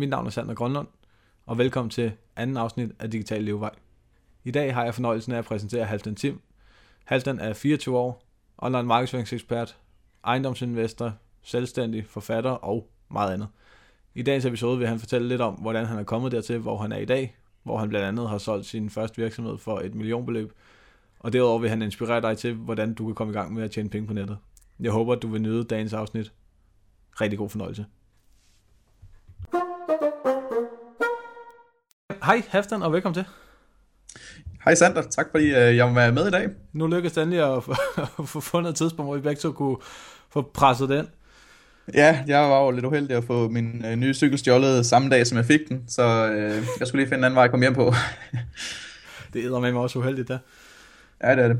Mit navn er Sander Grønlund, og velkommen til anden afsnit af Digital Levevej. I dag har jeg fornøjelsen af at præsentere Halvdan Tim. Halvdan er 24 år, online markedsføringsekspert, ejendomsinvestor, selvstændig, forfatter og meget andet. I dagens episode vil han fortælle lidt om, hvordan han er kommet dertil, hvor han er i dag, hvor han blandt andet har solgt sin første virksomhed for et millionbeløb, og derudover vil han inspirere dig til, hvordan du kan komme i gang med at tjene penge på nettet. Jeg håber, at du vil nyde dagens afsnit. Rigtig god fornøjelse. Hej Halvdan, og velkommen til. Hej Sander, tak fordi øh, jeg var med i dag. Nu lykkedes det endelig at få, at få fundet et tidspunkt, hvor vi begge to kunne få presset den. Ja, jeg var jo lidt uheldig at få min øh, nye cykel stjålet samme dag, som jeg fik den, så øh, jeg skulle lige finde en anden vej at komme hjem på. det er med mig også uheldigt, der. Ja, det er det.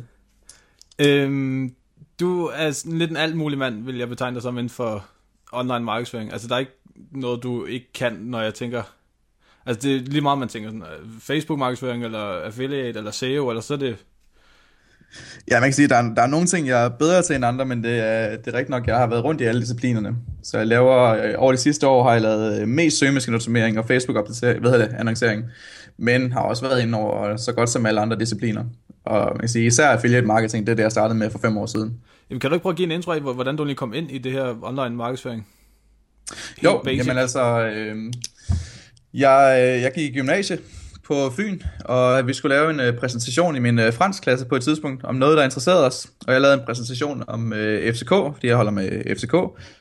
Øhm, du er sådan lidt en alt mulig mand, vil jeg betegne dig som inden for online markedsføring. Altså, der er ikke noget, du ikke kan, når jeg tænker... Altså, det er lige meget, man tænker sådan, øh, Facebook-markedsføring, eller affiliate, eller SEO, eller så er det... Ja, man kan sige, at der er, der er nogle ting, jeg er bedre til end andre, men det er, det er rigtigt nok, jeg har været rundt i alle disciplinerne. Så jeg laver, øh, over de sidste år har jeg lavet øh, mest søgemaskine optimering og Facebook-opdatering, hvad hedder det, annoncering, men har også været inde over så godt som alle andre discipliner. Og man kan sige, især affiliate marketing, det er det, jeg startede med for fem år siden. Jamen, kan du ikke prøve at give en intro af, hvordan du lige kom ind i det her online markedsføring? Helt jo, basic. jamen altså, øh, jeg, øh, jeg gik i gymnasie på Fyn, og vi skulle lave en øh, præsentation i min øh, fransk klasse på et tidspunkt om noget, der interesserede os. Og jeg lavede en præsentation om øh, FCK, fordi jeg holder med øh, FCK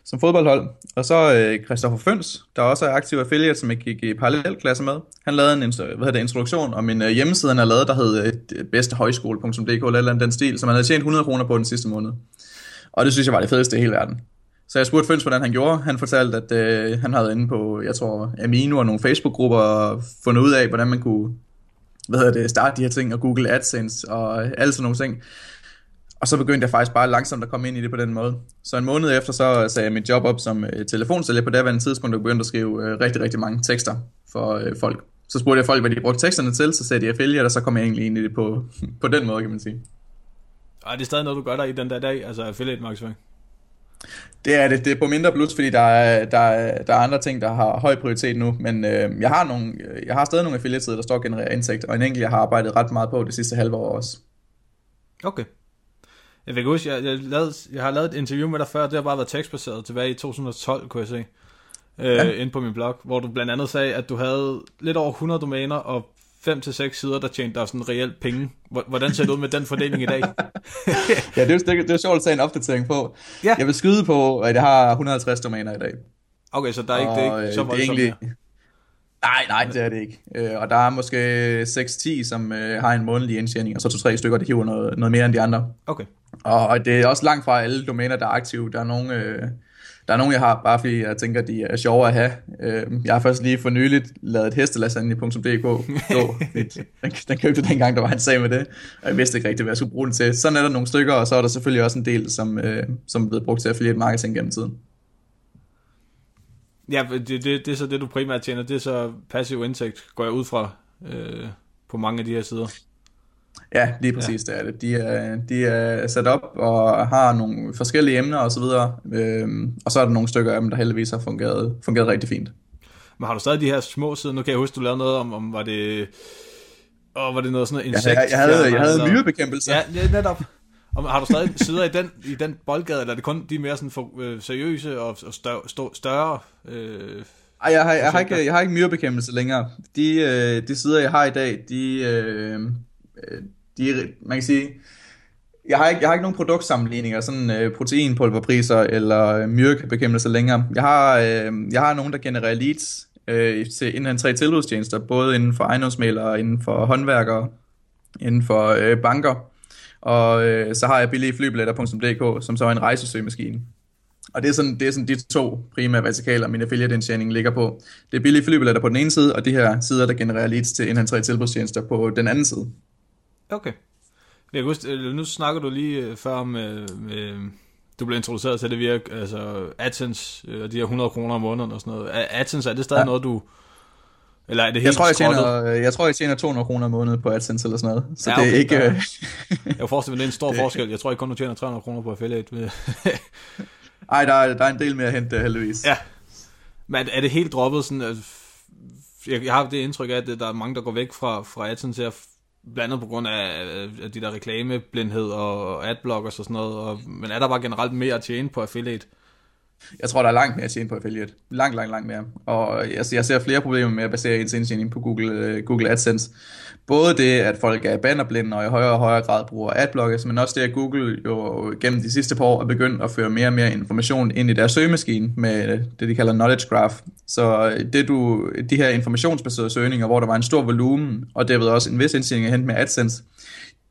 som fodboldhold. Og så øh, Christoffer Føns, der også er aktiv affiliate, som jeg gik i parallelklasse med. Han lavede en hvad hedder det, introduktion om en øh, hjemmeside, han har lavet, der hed øh, bedstehøjskole.dk eller, eller den stil, som han havde tjent 100 kroner på den sidste måned. Og det synes jeg var det fedeste i hele verden. Så jeg spurgte Føns, hvordan han gjorde. Han fortalte, at øh, han havde inde på, jeg tror, Amino og nogle Facebook-grupper fundet ud af, hvordan man kunne hvad hedder det, starte de her ting, og Google AdSense og alle sådan nogle ting. Og så begyndte jeg faktisk bare langsomt at komme ind i det på den måde. Så en måned efter, så sagde jeg mit job op som øh, telefonsælger på daværende tidspunkt, og begyndte at skrive øh, rigtig, rigtig mange tekster for øh, folk. Så spurgte jeg folk, hvad de brugte teksterne til, så sagde de affiliate, og så kom jeg egentlig ind i det på, på den måde, kan man sige. Og er det stadig noget, du gør der i den der dag, altså affiliate markedsføring? Det er det. Det er på mindre plus, fordi der er, der, er, der er andre ting, der har høj prioritet nu. Men øh, jeg, har nogle, jeg har stadig nogle affiliate der står og genererer indtægt, og en enkelt, jeg har arbejdet ret meget på det sidste halve år også. Okay. Jeg vil huske, jeg, jeg, lavede, jeg har lavet et interview med dig før, det har bare været tekstbaseret tilbage i 2012, kunne jeg se. Øh, ja. Inde på min blog, hvor du blandt andet sagde, at du havde lidt over 100 domæner og 5 til seks sider, der tjente dig sådan reelt penge. Hvordan ser det ud med den fordeling i dag? ja, det er, det, det er sjovt at tage en opdatering på. Ja. Jeg vil skyde på, at jeg har 150 domæner i dag. Okay, så der er ikke, det er ikke så voldsomt egentlig... Nej, nej, det er det ikke. Øh, og der er måske 6-10, som øh, har en månedlig indtjening, og så to-tre stykker, der hiver noget, noget mere end de andre. Okay. Og det er også langt fra alle domæner, der er aktive. Der er nogle, øh, der er nogle, jeg har, bare fordi jeg tænker, de er sjove at have. Øh, jeg har først lige for nyligt lavet et hestelasagne.dk. den, den købte dengang, der var en sag med det, og jeg vidste ikke rigtig, hvad jeg skulle bruge den til. Sådan er der nogle stykker, og så er der selvfølgelig også en del, som, øh, som er blevet brugt til affiliate marketing gennem tiden. Ja, det, det, det er så det, du primært tjener. Det er så passiv indtægt, går jeg ud fra øh, på mange af de her sider. Ja, lige præcis ja. det er det. De er, de er sat op og har nogle forskellige emner og så videre, øhm, og så er der nogle stykker af dem, der heldigvis har fungeret, fungeret rigtig fint. Men har du stadig de her små sider? Nu kan jeg huske, du lavede noget om, om var det... Og var det noget sådan noget insekt? Ja, jeg, jeg havde, jeg havde myrebekæmpelse. Ja, netop. Og har du stadig sider i den, i den boldgade, eller er det kun de mere sådan for, øh, seriøse og, og større? større, større øh, ej, jeg har, jeg, har ikke, jeg har ikke myrebekæmpelse længere. De, øh, de sider, jeg har i dag, de, øh, de, man kan sige, jeg har ikke, jeg har ikke nogen produktsammenligninger, sådan øh, proteinpulverpriser eller øh, myrkebekæmpelse længere. Jeg har, øh, jeg har nogen, der genererer leads øh, til inden tre tilbudstjenester, både inden for ejendomsmælere, inden for håndværkere, inden for øh, banker. Og øh, så har jeg billige flybilletter.dk, som så er en rejsesøgemaskine. Og det er, sådan, det er sådan de to primære vertikaler, min affiliate-indtjening ligger på. Det er billige flybilletter på den ene side, og de her sider, der genererer leads til tre tilbudstjenester på den anden side. Okay. Jeg huske, øh, nu snakker du lige øh, før om, øh, med, du blev introduceret til det via altså AdSense, og de her 100 kroner om måneden og sådan noget. AdSense, er det stadig ja. noget, du... Eller er det helt jeg tror, jeg tjener, jeg tror, jeg tjener 200 kroner om måneden på AdSense eller sådan noget. Så ja, okay, det er ikke... Der, jeg forestiller mig, det er en stor forskel. Jeg tror ikke kun, du tjener 300 kroner på affiliate. Nej, der, er, der er en del mere at hente, heldigvis. Ja. Men er det helt droppet sådan, jeg, jeg har det indtryk af, at der er mange, der går væk fra, fra AdSense her, blandt andet på grund af, af de der reklameblindhed og adblockers og sådan noget. Og, men er der bare generelt mere at tjene på affiliate? Jeg tror, der er langt mere at tjene på affiliate. Langt, langt, langt mere. Og jeg, jeg ser flere problemer med at basere ens indtjening på Google, uh, Google AdSense. Både det, at folk er bannerblinde og i højere og højere grad bruger adblockers, men også det, at Google jo gennem de sidste par år er begyndt at føre mere og mere information ind i deres søgemaskine med øh, det, de kalder knowledge graph. Så øh, det du, de her informationsbaserede søgninger, hvor der var en stor volumen, og derved også en vis indtjening at hente med AdSense,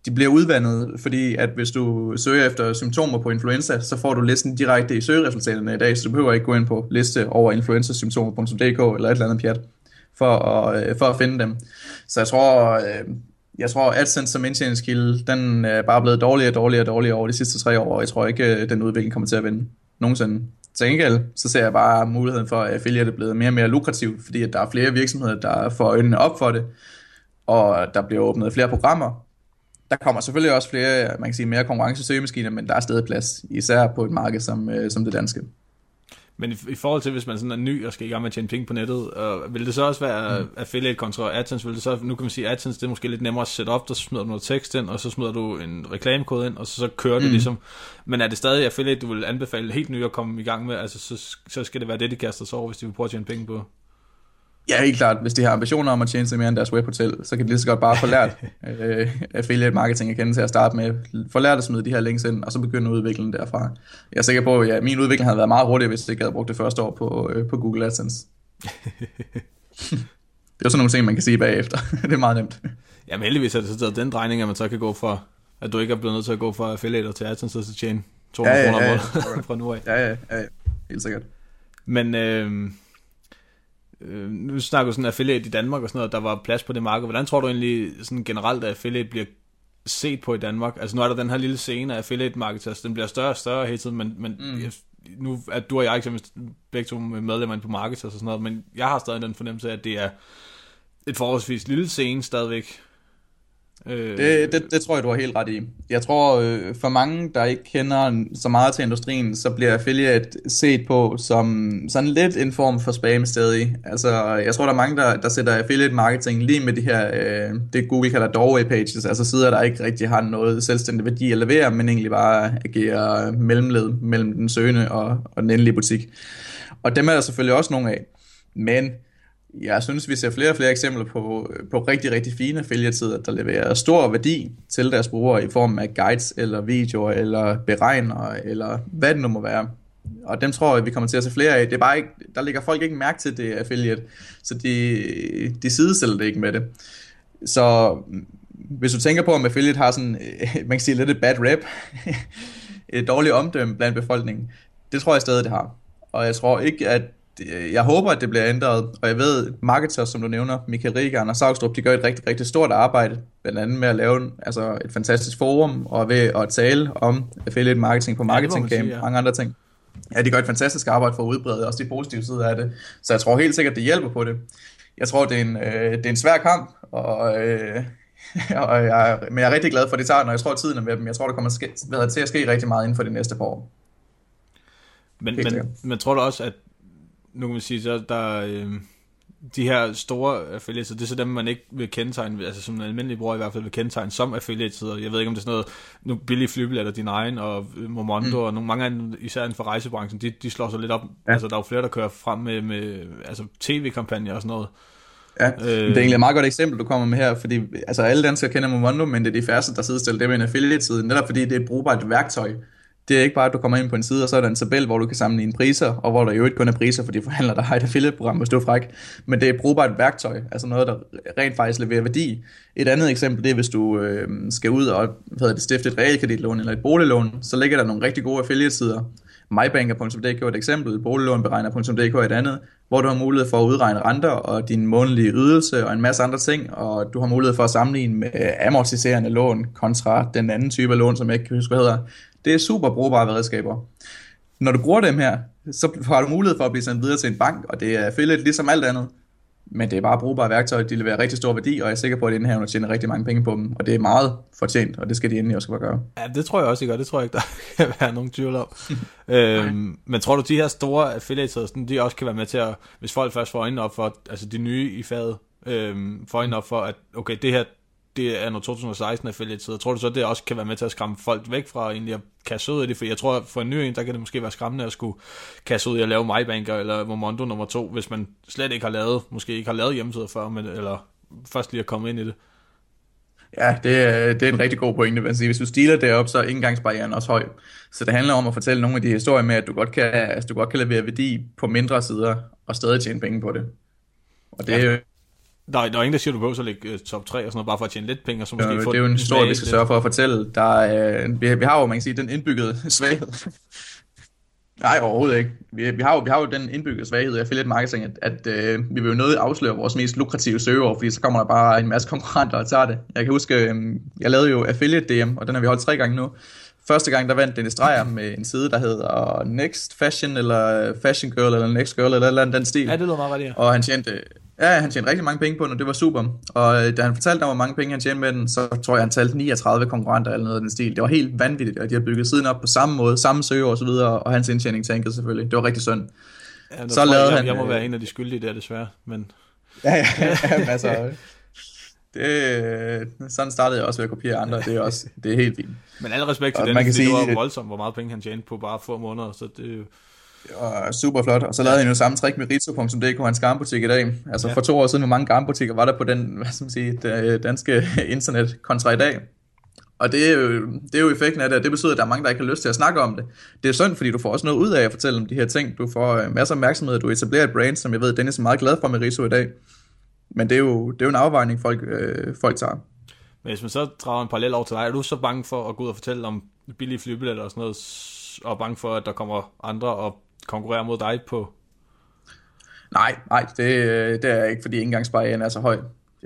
de bliver udvandet, fordi at hvis du søger efter symptomer på influenza, så får du listen direkte i søgeresultaterne i dag, så du behøver ikke gå ind på liste over influenzasymptomer.dk eller et eller andet pjat for at, øh, for at finde dem. Så jeg tror, øh, jeg tror AdSense som indtjeningskilde, den øh, er bare blevet dårligere og dårligere og dårligere over de sidste tre år, og jeg tror ikke, den udvikling kommer til at vende nogensinde. Til gengæld, så ser jeg bare muligheden for, at affiliate er blevet mere og mere lukrativt, fordi at der er flere virksomheder, der får øjnene op for det, og der bliver åbnet flere programmer, der kommer selvfølgelig også flere, man kan sige, mere konkurrence søgemaskiner, men der er stadig plads, især på et marked som, øh, som det danske. Men i, i forhold til, hvis man sådan er ny og skal i gang med at tjene penge på nettet, øh, vil det så også være mm. affiliate kontra AdSense? Vil det så, nu kan man sige, at AdSense det er måske lidt nemmere at sætte op, der smider du noget tekst ind, og så smider du en reklamekode ind, og så, så kører det mm. ligesom. Men er det stadig affiliate, du vil anbefale helt ny at komme i gang med? Altså, så, så skal det være det, de kaster sig over, hvis de vil prøve at tjene penge på? Ja, helt klart. Hvis de har ambitioner om at tjene sig mere end deres webhotel, så kan de lige så godt bare få lært øh, affiliate marketing at kende til at starte med. Få lært at smide de her links ind, og så begynde udviklingen derfra. Jeg er sikker på, at ja, min udvikling havde været meget hurtigere, hvis jeg ikke havde brugt det første år på, øh, på Google AdSense. det er sådan nogle ting, man kan sige bagefter. det er meget nemt. Jamen heldigvis er det så den drejning, at man så kan gå for, at du ikke er blevet nødt til at gå fra affiliate til AdSense, og så tjene 200 ja, ja, ja, ja. kroner fra nu af. Ja, ja, ja, helt sikkert. Men øh, øh, nu snakker du sådan affiliate i Danmark og sådan noget, der var plads på det marked. Hvordan tror du egentlig sådan generelt, at affiliate bliver set på i Danmark? Altså nu er der den her lille scene af affiliate marketers, den bliver større og større hele tiden, men, men mm. nu er du og jeg eksempelvis begge to medlemmer på marketers og sådan noget, men jeg har stadig den fornemmelse af, at det er et forholdsvis lille scene stadigvæk, Øh, det, det, det tror jeg, du har helt ret i. Jeg tror, øh, for mange, der ikke kender så meget til industrien, så bliver affiliate set på som sådan lidt en form for spam stadig. Altså, jeg tror, der er mange, der, der sætter affiliate marketing lige med de her, øh, det Google kalder doorway pages, altså sider, der ikke rigtig har noget selvstændig værdi at levere, men egentlig bare agerer mellemled mellem den søgende og, og den endelige butik. Og dem er der selvfølgelig også nogle af. Men jeg synes, vi ser flere og flere eksempler på, på rigtig, rigtig fine affiliate der leverer stor værdi til deres brugere i form af guides, eller videoer, eller beregner, eller hvad det nu må være. Og dem tror jeg, vi kommer til at se flere af. Det er bare ikke, der ligger folk ikke mærke til det affiliate, så de, de sidestiller det ikke med det. Så mm, hvis du tænker på, om affiliate har sådan, man kan sige lidt et bad rap, et dårligt omdømme blandt befolkningen, det tror jeg stadig, det har. Og jeg tror ikke, at jeg håber, at det bliver ændret, og jeg ved, marketers, som du nævner, Michael Rigan og Saugstrup, de gør et rigtig, rigtig stort arbejde, blandt andet med at lave altså et fantastisk forum, og ved at tale om affiliate marketing på Marketing Camp, og mange andre ting. Ja, de gør et fantastisk arbejde for at udbrede også de positive sider af det, så jeg tror helt sikkert, det hjælper på det. Jeg tror, det er en, øh, det er en svær kamp, og, øh, og jeg, men jeg er rigtig glad for, det tager, når jeg tror, tiden er med dem. Jeg tror, der kommer ske, til at ske rigtig meget inden for de næste par år. Men, men, men tror du også, at nu kan man sige, så der øh, de her store affiliates, det er så dem, man ikke vil kendetegne, altså som en almindelig bruger i hvert fald vil kendetegne som affiliates. Jeg ved ikke, om det er sådan noget, nu billige flybilletter, din egen, og Momondo, mm. og nogle, mange dem, især inden for rejsebranchen, de, de slår sig lidt op. Ja. Altså, der er jo flere, der kører frem med, med altså, tv-kampagner og sådan noget. Ja, øh, det er egentlig et meget godt eksempel, du kommer med her, fordi altså, alle danskere kender Momondo, men det er de færreste, der sidder det med en affiliate-side, netop fordi det er et brugbart værktøj det er ikke bare, at du kommer ind på en side, og så er der en tabel, hvor du kan sammenligne priser, og hvor der jo ikke kun er priser for de forhandlere, der har et affiliate-program, hvis du er fræk. Men det er et brugbart værktøj, altså noget, der rent faktisk leverer værdi. Et andet eksempel, det er, hvis du øh, skal ud og hvad det, stifte et realkreditlån eller et boliglån, så ligger der nogle rigtig gode affiliate-sider. MyBanker.dk er et eksempel, boliglånberegner.dk er et andet, hvor du har mulighed for at udregne renter og din månedlige ydelse og en masse andre ting, og du har mulighed for at sammenligne med amortiserende lån kontra den anden type af lån, som jeg ikke kan huske, hvad hedder. Det er super brugbare redskaber. Når du bruger dem her, så har du mulighed for at blive sendt videre til en bank, og det er affiliate ligesom alt andet. men det er bare brugbare værktøjer, de leverer rigtig stor værdi, og jeg er sikker på, at indhaverne tjener rigtig mange penge på dem, og det er meget fortjent, og det skal de endelig også bare gøre. Ja, det tror jeg også, de gør. Det tror jeg ikke, der kan være nogen tvivl om. øhm, men tror du, de her store affiliates, de også kan være med til at, hvis folk først får øjnene op for, altså de nye i faget, øhm, får øjnene op for, at okay, det her, det er noget 2016 affiliate så tror du så, det også kan være med til at skræmme folk væk fra egentlig at kaste ud i det? For jeg tror, for en ny en, der kan det måske være skræmmende at skulle kaste ud i at lave MyBanker eller Momondo nummer to, hvis man slet ikke har lavet, måske ikke har lavet hjemmesider før, men, eller først lige at komme ind i det. Ja, det er, det er en rigtig god pointe. Altså, hvis du stiler det op, så er indgangsbarrieren også høj. Så det handler om at fortælle nogle af de historier med, at du godt kan, altså, du godt kan levere værdi på mindre sider og stadig tjene penge på det. Og det ja. Er der, er, der er ingen, der siger, at du behøver at lægge uh, top 3 og sådan noget, bare for at tjene lidt penge, og så måske ja, få Det er jo en historie, vi skal sørge for at fortælle. Der er, vi, vi har jo, man kan sige, den indbyggede svaghed. Nej, overhovedet ikke. Vi, vi, har jo, vi har jo den indbyggede svaghed i affiliate marketing, at, at uh, vi vil jo nødt afsløre vores mest lukrative søgeord, fordi så kommer der bare en masse konkurrenter og tager det. Jeg kan huske, um, jeg lavede jo affiliate DM, og den har vi holdt tre gange nu. Første gang, der vandt Dennis Dreyer med en side, der hedder Next Fashion, eller Fashion Girl, eller Next Girl, eller eller andet den stil. Ja, det lyder meget rigtigt. Og han tjente, Ja, han tjente rigtig mange penge på den, og det var super. Og øh, da han fortalte om, hvor mange penge han tjente med den, så tror jeg, han talte 39 konkurrenter eller noget af den stil. Det var helt vanvittigt, og de har bygget siden op på samme måde, samme søger og så videre, og hans indtjening tankede selvfølgelig. Det var rigtig synd. Ja, så lavede jeg, han... Jeg må være en af de skyldige der, desværre, men... ja, ja, ja, altså... Det, sådan startede jeg også ved at kopiere andre, det er, også, det er helt fint. Men alle respekt til den, man kan sige, det var voldsomt, hvor meget penge han tjente på bare få måneder, så det var super flot. Og så lavede han jo samme trick med Ritzo.dk, hans garnbutik i dag. Altså ja. for to år siden, hvor mange garnbutikker var der på den hvad skal man sige, danske internet kontra i dag. Og det er, jo, det er jo effekten af det, og det betyder, at der er mange, der ikke har lyst til at snakke om det. Det er synd, fordi du får også noget ud af at fortælle om de her ting. Du får øh, masser af opmærksomhed, du etablerer et brand, som jeg ved, Dennis er meget glad for med Rizzo i dag. Men det er jo, det er jo en afvejning, folk, øh, folk tager. Men hvis man så drager en parallel over til dig, er du så bange for at gå ud og fortælle om billige flybilletter og sådan noget, og bange for, at der kommer andre og konkurrere mod dig på? Nej, nej, det, øh, det er ikke, fordi indgangsbarrieren er så høj.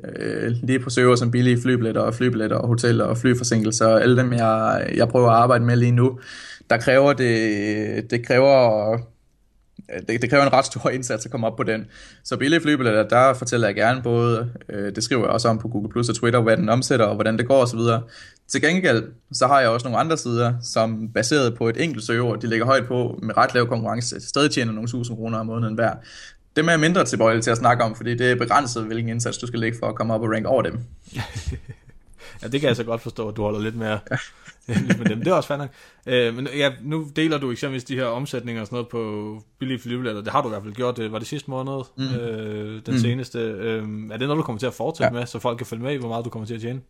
Øh, lige på søger som billige flybilletter og flybilletter og hoteller og flyforsinkelser, alle dem jeg, jeg prøver at arbejde med lige nu, der kræver det, det kræver Øh, det, det kræver en ret stor indsats at komme op på den. Så billige flybilletter, der fortæller jeg gerne både, øh, det skriver jeg også om på Google Plus og Twitter, hvad den omsætter og hvordan det går osv. Til gengæld, så har jeg også nogle andre sider, som baseret på et enkelt søgeord, de ligger højt på med ret lav konkurrence, stadig tjener nogle tusind kroner om måneden hver. Dem er jeg mindre tilbøjelig til at snakke om, fordi det er begrænset, hvilken indsats du skal lægge for at komme op og rank over dem. ja, det kan jeg så godt forstå, at du holder lidt mere med dem. Det er også fandme. Øh, men ja, nu deler du eksempelvis de her omsætninger og sådan noget på billige flybilletter. Det har du i hvert fald gjort. Det var det sidste måned, mm. øh, den mm. seneste. Øh, er det noget, du kommer til at fortsætte ja. med, så folk kan følge med i, hvor meget du kommer til at tjene?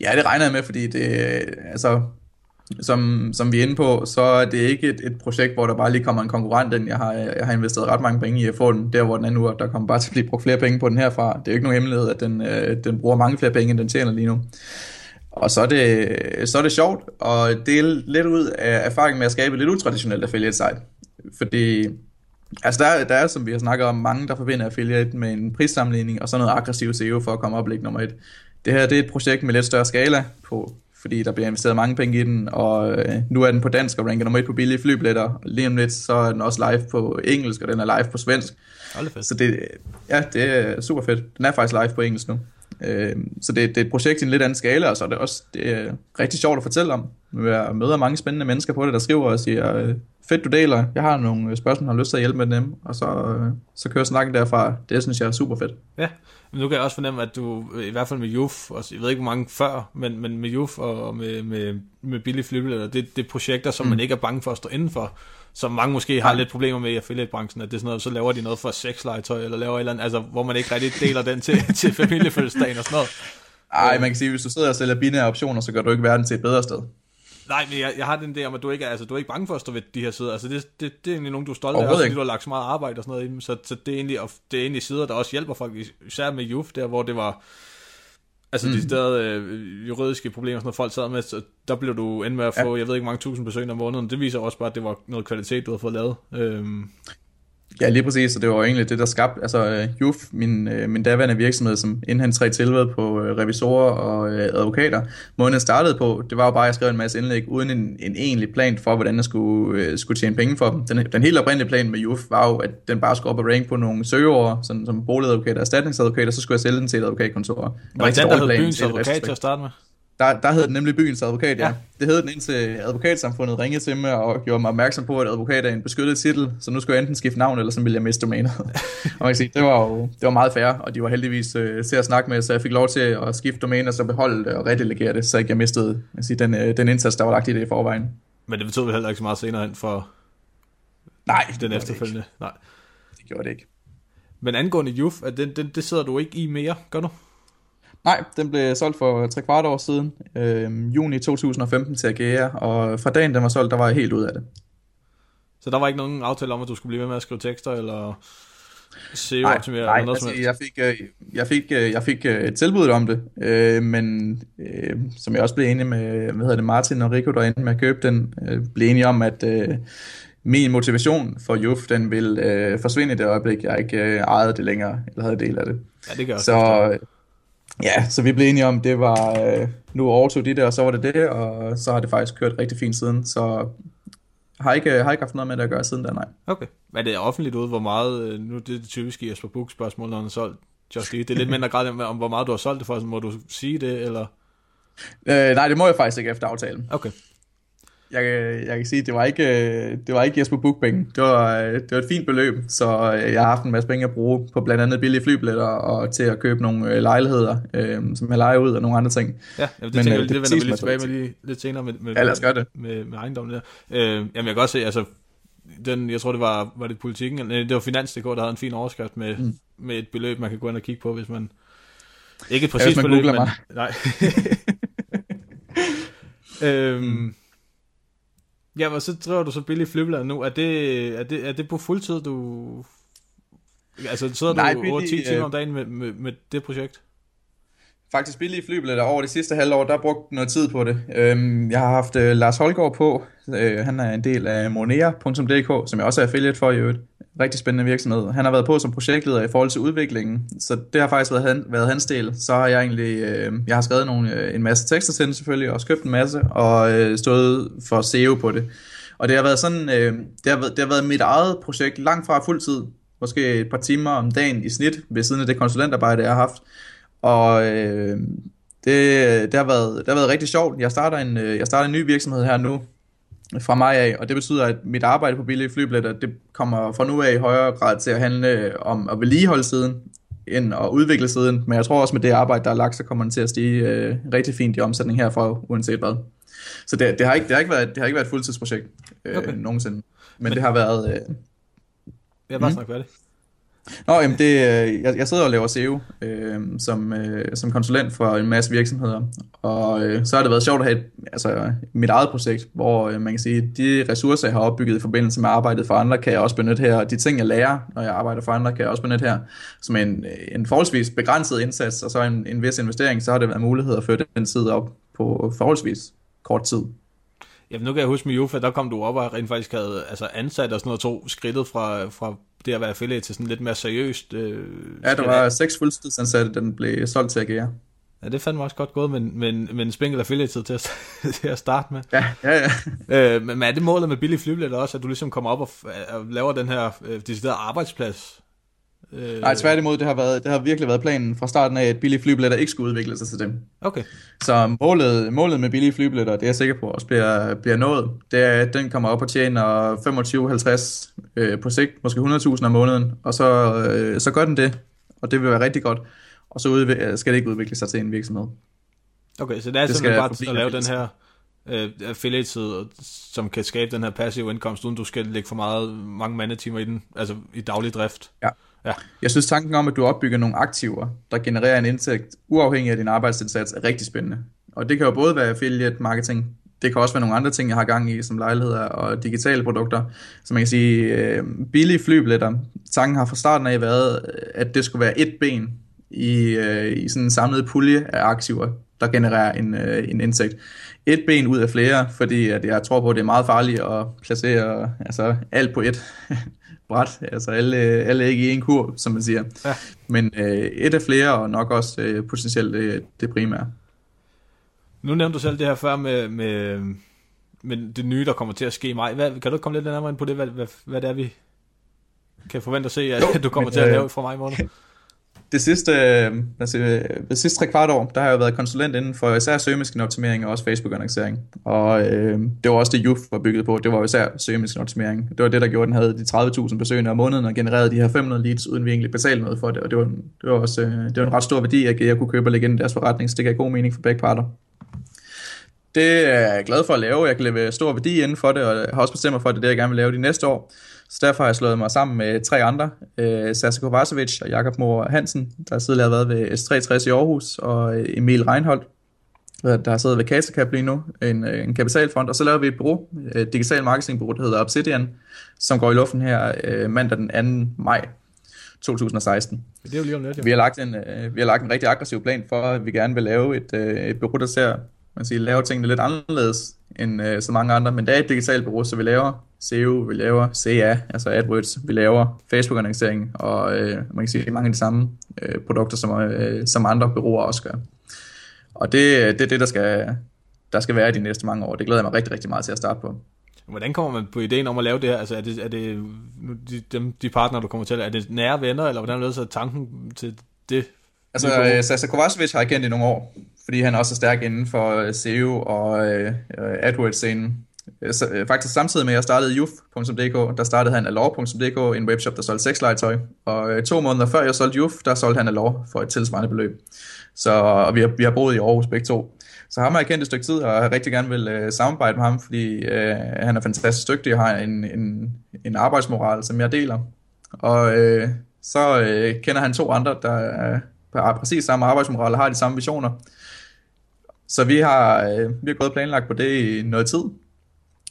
Ja, det regner jeg med, fordi det, altså, som, som vi er inde på, så er det ikke et, et projekt, hvor der bare lige kommer en konkurrent ind. Jeg har, jeg har investeret ret mange penge i at få den der, hvor den er nu, og der kommer bare til at blive brugt flere penge på den herfra. Det er jo ikke nogen hemmelighed, at den, øh, den bruger mange flere penge, end den tjener lige nu. Og så er, det, så er det sjovt at dele lidt ud af erfaringen med at skabe et lidt utraditionelt affiliate site. Fordi altså der, der er, som vi har snakket om, mange, der forbinder affiliate med en prissammenligning og så noget aggressiv SEO for at komme op nummer et. Det her det er et projekt med lidt større skala på, fordi der bliver investeret mange penge i den, og øh, nu er den på dansk og ranker nummer et på billige flybilletter. Lige om lidt, så er den også live på engelsk, og den er live på svensk. Så det, ja, det er super fedt. Den er faktisk live på engelsk nu. Øh, så det, det er et projekt i en lidt anden skala, og så er det også det er rigtig sjovt at fortælle om. Jeg møder mange spændende mennesker på det, der skriver og siger, øh, fedt du deler, jeg har nogle spørgsmål, jeg har lyst til at hjælpe med dem, og så, øh, så kører snakken derfra. Det synes jeg er super fedt. Ja, men nu kan jeg også fornemme, at du, i hvert fald med Juf, og jeg ved ikke hvor mange før, men, men med Juf og med, med, med Billy Flybilletter, det, det er projekter, som mm. man ikke er bange for at stå indenfor som mange måske har lidt problemer med i affiliate-branchen, at det er sådan noget, så laver de noget for sexlegetøj, eller laver et eller andet, altså, hvor man ikke rigtig deler den til, til familiefødselsdagen og sådan noget. Ej, man kan sige, hvis du sidder og sælger binære optioner, så gør du ikke verden til et bedre sted. Nej, men jeg, jeg har den der om, at du ikke er, altså, du er ikke bange for at stå ved de her sider. Altså, det, det, det er egentlig nogen, du er stolt af, også, fordi du har lagt så meget arbejde og sådan noget i dem. Så, så det, er egentlig, det er egentlig sider, der også hjælper folk, især med Juf, der hvor det var Altså mm. de steder øh, juridiske problemer, sådan noget folk sad med, så der blev du end med at få, ja. jeg ved ikke, mange tusind besøg om måneden. Det viser også bare, at det var noget kvalitet, du har fået lavet. Øhm. Ja, lige præcis, og det var egentlig det, der skabte, altså uh, Juf, min, uh, min daværende virksomhed, som inden han trædte tilved på uh, revisorer og uh, advokater, måden jeg startede på, det var jo bare, at jeg skrev en masse indlæg, uden en, en egentlig plan for, hvordan jeg skulle, uh, skulle tjene penge for dem. Den, den helt oprindelige plan med Juf var jo, at den bare skulle op og rank på nogle søgeord, sådan som boligadvokater og erstatningsadvokater, så skulle jeg sælge den til et advokatkontor. Var det den, der hed byens advokat til at starte med? Der, der hed den nemlig byens advokat, ja. ja. Det hed den indtil advokatsamfundet ringede til mig og gjorde mig opmærksom på, at advokat er en beskyttet titel, så nu skulle jeg enten skifte navn, eller så ville jeg miste domænet. og man kan sige, det var jo det var meget fair, og de var heldigvis øh, til at snakke med, så jeg fik lov til at skifte domæne, og så beholde det og redelegere det, så ikke jeg mistede jeg sige, den, øh, den indsats, der var lagt i det i forvejen. Men det betød vel heller ikke så meget senere ind for Nej, den efterfølgende? Det Nej. Det gjorde det ikke. Men angående Juf, det, det, det sidder du ikke i mere, gør du? Nej, den blev solgt for tre kvart år siden, øh, juni 2015 til Agea, og fra dagen den var solgt, der var jeg helt ud af det. Så der var ikke nogen aftale om, at du skulle blive ved med at skrive tekster, eller SEO nej, nej, eller noget altså, jeg fik, øh, jeg fik, øh, jeg fik øh, et tilbud om det, øh, men øh, som jeg også blev enig med, hvad hedder det, Martin og Rico derinde med at købe den, øh, blev enige om, at øh, min motivation for JUF, den vil øh, forsvinde i det øjeblik, jeg ikke øh, ejede det længere, eller havde del af det. Ja, det gør Så, Ja, så vi blev enige om, det var, øh, nu overtog de det, og så var det det, og så har det faktisk kørt rigtig fint siden, så har ikke, har ikke haft noget med det at gøre siden da, nej. Okay. Er det offentligt ud, hvor meget, øh, nu det er det typisk i Jesper Book spørgsmål, når han har solgt Just Eat. Det er lidt mindre grad om, hvor meget du har solgt det for, så må du sige det, eller? Øh, nej, det må jeg faktisk ikke efter aftalen. Okay jeg, jeg kan sige, det var ikke, det var ikke Jesper Bookpenge. Det var, det var et fint beløb, så jeg har haft en masse penge at bruge på blandt andet billige flybilletter og til at købe nogle øh, lejligheder, øh, som jeg leger ud og nogle andre ting. Ja, det, Men, tænker, øh, det, det vender vi lige tilbage med lige, lidt senere med, med, ja, lad os gøre det. med, med ejendommen der. Øh, jamen jeg kan godt se, altså den, jeg tror det var, var det politikken, eller det var Finans.dk, der havde en fin overskrift med, mm. med et beløb, man kan gå ind og kigge på, hvis man, ikke et præcist ja, beløb, men, nej. øhm, mm. Ja, og så driver du så billig flybladet nu. Er det, er, det, er det på fuldtid, du... Altså, sidder Nej, du over 10 timer øh, om dagen med, med, med det projekt? Faktisk billige flybilletter over det sidste halvår, der har brugt noget tid på det. Øhm, jeg har haft øh, Lars Holgaard på. Øh, han er en del af monera.dk, som jeg også er affiliate for i øvrigt. Rigtig spændende virksomhed. Han har været på som projektleder i forhold til udviklingen, så det har faktisk været, han, været hans del. Så har jeg egentlig, øh, jeg har skrevet nogle, øh, en masse tekster til den selvfølgelig, og også købt en masse, og øh, stået for SEO på det. Og det har været sådan, øh, det, har været, det har været mit eget projekt, langt fra fuldtid, måske et par timer om dagen i snit, ved siden af det konsulentarbejde, jeg har haft. Og øh, det, det, har været, det har været rigtig sjovt. Jeg starter en, øh, jeg starter en ny virksomhed her nu, fra mig af, og det betyder, at mit arbejde på billige flybilletter, det kommer fra nu af i højere grad til at handle om at vedligeholde siden, end at udvikle siden, men jeg tror også med det arbejde, der er lagt, så kommer den til at stige øh, rigtig fint i omsætning herfra, uanset hvad. Så det, det, har, ikke, det, har, ikke været, det har ikke været et fuldtidsprojekt øh, okay. nogensinde, men, men det har været... Øh, jeg har bare mm. snakket færdigt. Nå, jamen det, øh, jeg, jeg sidder og laver SEO øh, som, øh, som konsulent for en masse virksomheder, og øh, så har det været sjovt at have et, altså, mit eget projekt, hvor øh, man kan sige, de ressourcer, jeg har opbygget i forbindelse med arbejdet for andre, kan jeg også benytte her, og de ting, jeg lærer, når jeg arbejder for andre, kan jeg også benytte her, som en, øh, en forholdsvis begrænset indsats, og så en, en vis investering, så har det været mulighed at føre den side op på forholdsvis kort tid. Jamen nu kan jeg huske med Jufa, der kom du op og rent faktisk havde altså ansat og sådan noget, to skridtet fra, fra det at være affiliate til sådan lidt mere seriøst. Øh, ja, der var seks fuldtidsansatte, den blev solgt til AGR. Ja, det fandt mig også godt gået, men, men, men en spinkel affiliate til at, til at starte med. Ja, ja, ja. øh, men er det målet med billig flybilletter også, at du ligesom kommer op og, og laver den her øh, deciderede arbejdsplads Øh... Nej, tværtimod, det har, været, det har virkelig været planen fra starten af, at billige flybilletter ikke skulle udvikle sig til dem. Okay. Så målet, målet med billige flybilletter, det er jeg sikker på også bliver, bliver nået, det er, at den kommer op og tjener 25-50 øh, på sigt, måske 100.000 om måneden, og så, øh, så gør den det, og det vil være rigtig godt, og så udv- skal det ikke udvikle sig til en virksomhed. Okay, så det er det simpelthen bare at lave den her øh, affiliate som kan skabe den her passive indkomst, uden du skal lægge for meget, mange mandetimer i den, altså i daglig drift. Ja. Ja. Jeg synes, tanken om, at du opbygger nogle aktiver, der genererer en indtægt uafhængig af din arbejdsindsats, er rigtig spændende. Og det kan jo både være affiliate marketing, det kan også være nogle andre ting, jeg har gang i, som lejligheder og digitale produkter. Så man kan sige, øh, billige flybilletter, tanken har fra starten af været, at det skulle være et ben i, øh, i sådan en samlet pulje af aktiver, der genererer en, øh, en indtægt. Et ben ud af flere, fordi at jeg tror på, at det er meget farligt at placere altså, alt på et bræt. Altså alle, alle ikke i en kur, som man siger. Ja. Men øh, et af flere, og nok også øh, potentielt det, det primære. Nu nævnte du selv det her før med, med, med det nye, der kommer til at ske i maj. Hvad, kan du komme lidt nærmere ind på det? Hvad, hvad, hvad det er, vi kan forvente at se, at jo, du kommer men, til at lave fra maj måned? Det sidste, altså, det sidste tre kvart år, der har jeg været konsulent inden for især søgemaskineoptimering og også Facebook-annoncering. Og øh, det var også det, Youth var bygget på. Det var især søgemaskineoptimering. Det var det, der gjorde, at den havde de 30.000 besøgende om måneden og genererede de her 500 leads, uden vi egentlig betalte noget for det. Og det var, det var også øh, det var en ret stor værdi, at jeg kunne købe og lægge ind i deres forretning, så det gav god mening for begge parter. Det er jeg glad for at lave. Jeg kan leve stor værdi inden for det, og har også bestemt mig for, at det er det, jeg gerne vil lave de næste år. Så derfor har jeg slået mig sammen med tre andre, øh, Sasa Kovacevic og Jakob Mor Hansen, der tidligere har været ved S360 i Aarhus, og øh, Emil Reinholdt, der har siddet ved Casacap lige nu, en, øh, en kapitalfond, og så laver vi et bureau, et digital marketingbureau, der hedder Obsidian, som går i luften her øh, mandag den 2. maj 2016. Det er jo lige om lidt, jo. Vi har lagt en, øh, vi har lagt en rigtig aggressiv plan for, at vi gerne vil lave et, øh, et bureau, der ser, man siger, laver tingene lidt anderledes end øh, så mange andre, men det er et digitalt bureau, så vi laver SEO, vi laver CA, altså AdWords, vi laver Facebook-annoncering, og øh, man kan sige, mange af de samme øh, produkter, som, øh, som andre bureauer også gør. Og det, det er det, der skal, der skal være de næste mange år. Det glæder jeg mig rigtig, rigtig meget til at starte på. Hvordan kommer man på ideen om at lave det her? Altså er det, er det nu, de, dem, de partnere, du kommer til, er det nære venner, eller hvordan lød så tanken til det? Altså, Sasa Kovacevic har jeg kendt i nogle år, fordi han også er stærk inden for øh, SEO og øh, AdWords-scenen. Øh, faktisk samtidig med, at jeg startede youth.dk, der startede han alor.dk, en webshop, der solgte sexlegetøj. Og øh, to måneder før jeg solgte youth, der solgte han alor for et tilsvarende beløb. Så og vi, har, vi har boet i Aarhus begge to. Så ham har jeg kendt et stykke tid, og jeg rigtig gerne vil øh, samarbejde med ham, fordi øh, han er fantastisk dygtig og har en, en, en arbejdsmoral, som jeg deler. Og øh, så øh, kender han to andre, der øh, har præcis samme arbejdsmoral og har de samme visioner. Så vi har, øh, vi har gået planlagt på det i noget tid,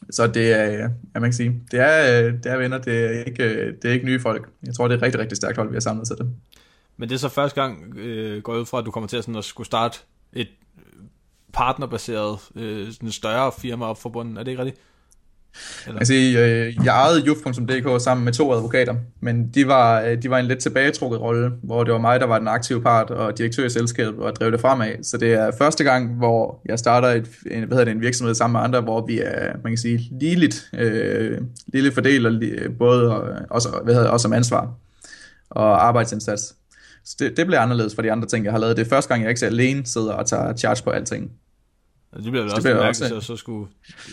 så det er, øh, ja, man kan sige, det er, øh, det er venner, det er, ikke, øh, det er ikke nye folk. Jeg tror, det er et rigtig, rigtig stærkt hold, vi har samlet til det. Men det er så første gang, øh, går ud fra, at du kommer til at, sådan, at skulle starte et partnerbaseret, øh, sådan større firma op forbundet. Er det ikke rigtigt? Eller? Altså, øh, jeg ejede Juf.dk sammen med to advokater, men de var, øh, de var en lidt tilbagetrukket rolle, hvor det var mig, der var den aktive part og direktør i selskabet og drev det fremad. Så det er første gang, hvor jeg starter et, en, hvad hedder det, en virksomhed sammen med andre, hvor vi er, man kan sige, ligeligt, øh, lille fordeler, både øh, også, hvad hedder, også som ansvar og arbejdsindsats. Så det, det bliver anderledes for de andre ting, jeg har lavet. Det er første gang, jeg ikke alene sidder og tager charge på alting. Altså, det bliver vel også det mærkeligt, også... så, så skulle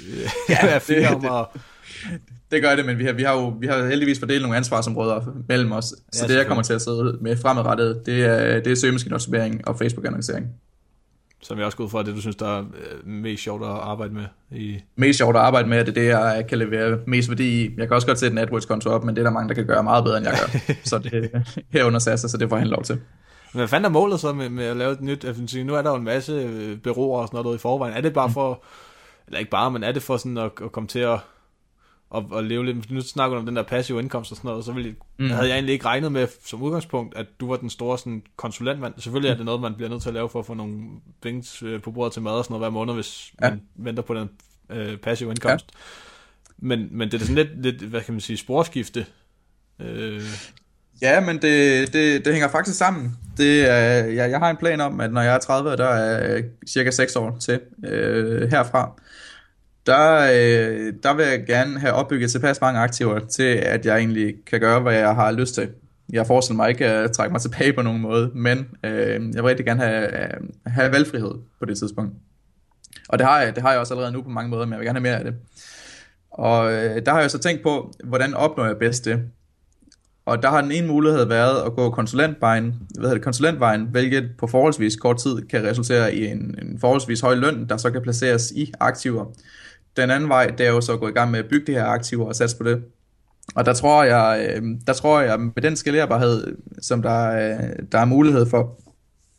øh, ja, være fire om at... Det gør det, men vi har, vi har jo vi har heldigvis fordelt nogle ansvarsområder mellem os. Så ja, det, jeg kommer til at sidde med fremadrettet, det er, det er søgemaskineoptimering og Facebook-annoncering. Som jeg også går ud fra, det du synes, der er øh, mest sjovt at arbejde med? I... Mest sjovt at arbejde med, det er det, jeg kan levere mest værdi i. Jeg kan også godt sætte en AdWords-konto op, men det er der mange, der kan gøre meget bedre, end jeg gør. så det er herunder SAS, så det får han lov til. Men hvad fanden er målet så med, med at lave et nyt FNC? Nu er der jo en masse øh, bureauer og sådan noget i forvejen. Er det bare mm. for, eller ikke bare, men er det for sådan at, at komme til at, at, at leve lidt, nu snakker du om den der passive indkomst og sådan noget, så ville, mm. havde jeg egentlig ikke regnet med som udgangspunkt, at du var den store sådan, konsulentmand. Selvfølgelig er det noget, man bliver nødt til at lave for at få nogle penge øh, på bordet til mad og sådan noget hver måned, hvis ja. man venter på den øh, passive indkomst. Ja. Men, men det er sådan lidt, lidt, hvad kan man sige, sporskifte. Øh, Ja, men det, det, det hænger faktisk sammen. Det er, jeg, jeg har en plan om, at når jeg er 30, der er cirka 6 år til øh, herfra, der, øh, der vil jeg gerne have opbygget tilpas mange aktiver til, at jeg egentlig kan gøre, hvad jeg har lyst til. Jeg forestiller mig ikke at trække mig tilbage på nogen måde, men øh, jeg vil rigtig gerne have, øh, have valgfrihed på det tidspunkt. Og det har, jeg, det har jeg også allerede nu på mange måder, men jeg vil gerne have mere af det. Og øh, der har jeg så tænkt på, hvordan opnår jeg bedst det? Og der har den ene mulighed været at gå konsulentvejen, hvad hedder det, konsulentvejen, hvilket på forholdsvis kort tid kan resultere i en, en forholdsvis høj løn, der så kan placeres i aktiver. Den anden vej, det er jo så at gå i gang med at bygge de her aktiver og satse på det. Og der tror jeg, øh, der tror jeg med den skalerbarhed, som der, øh, der er mulighed for,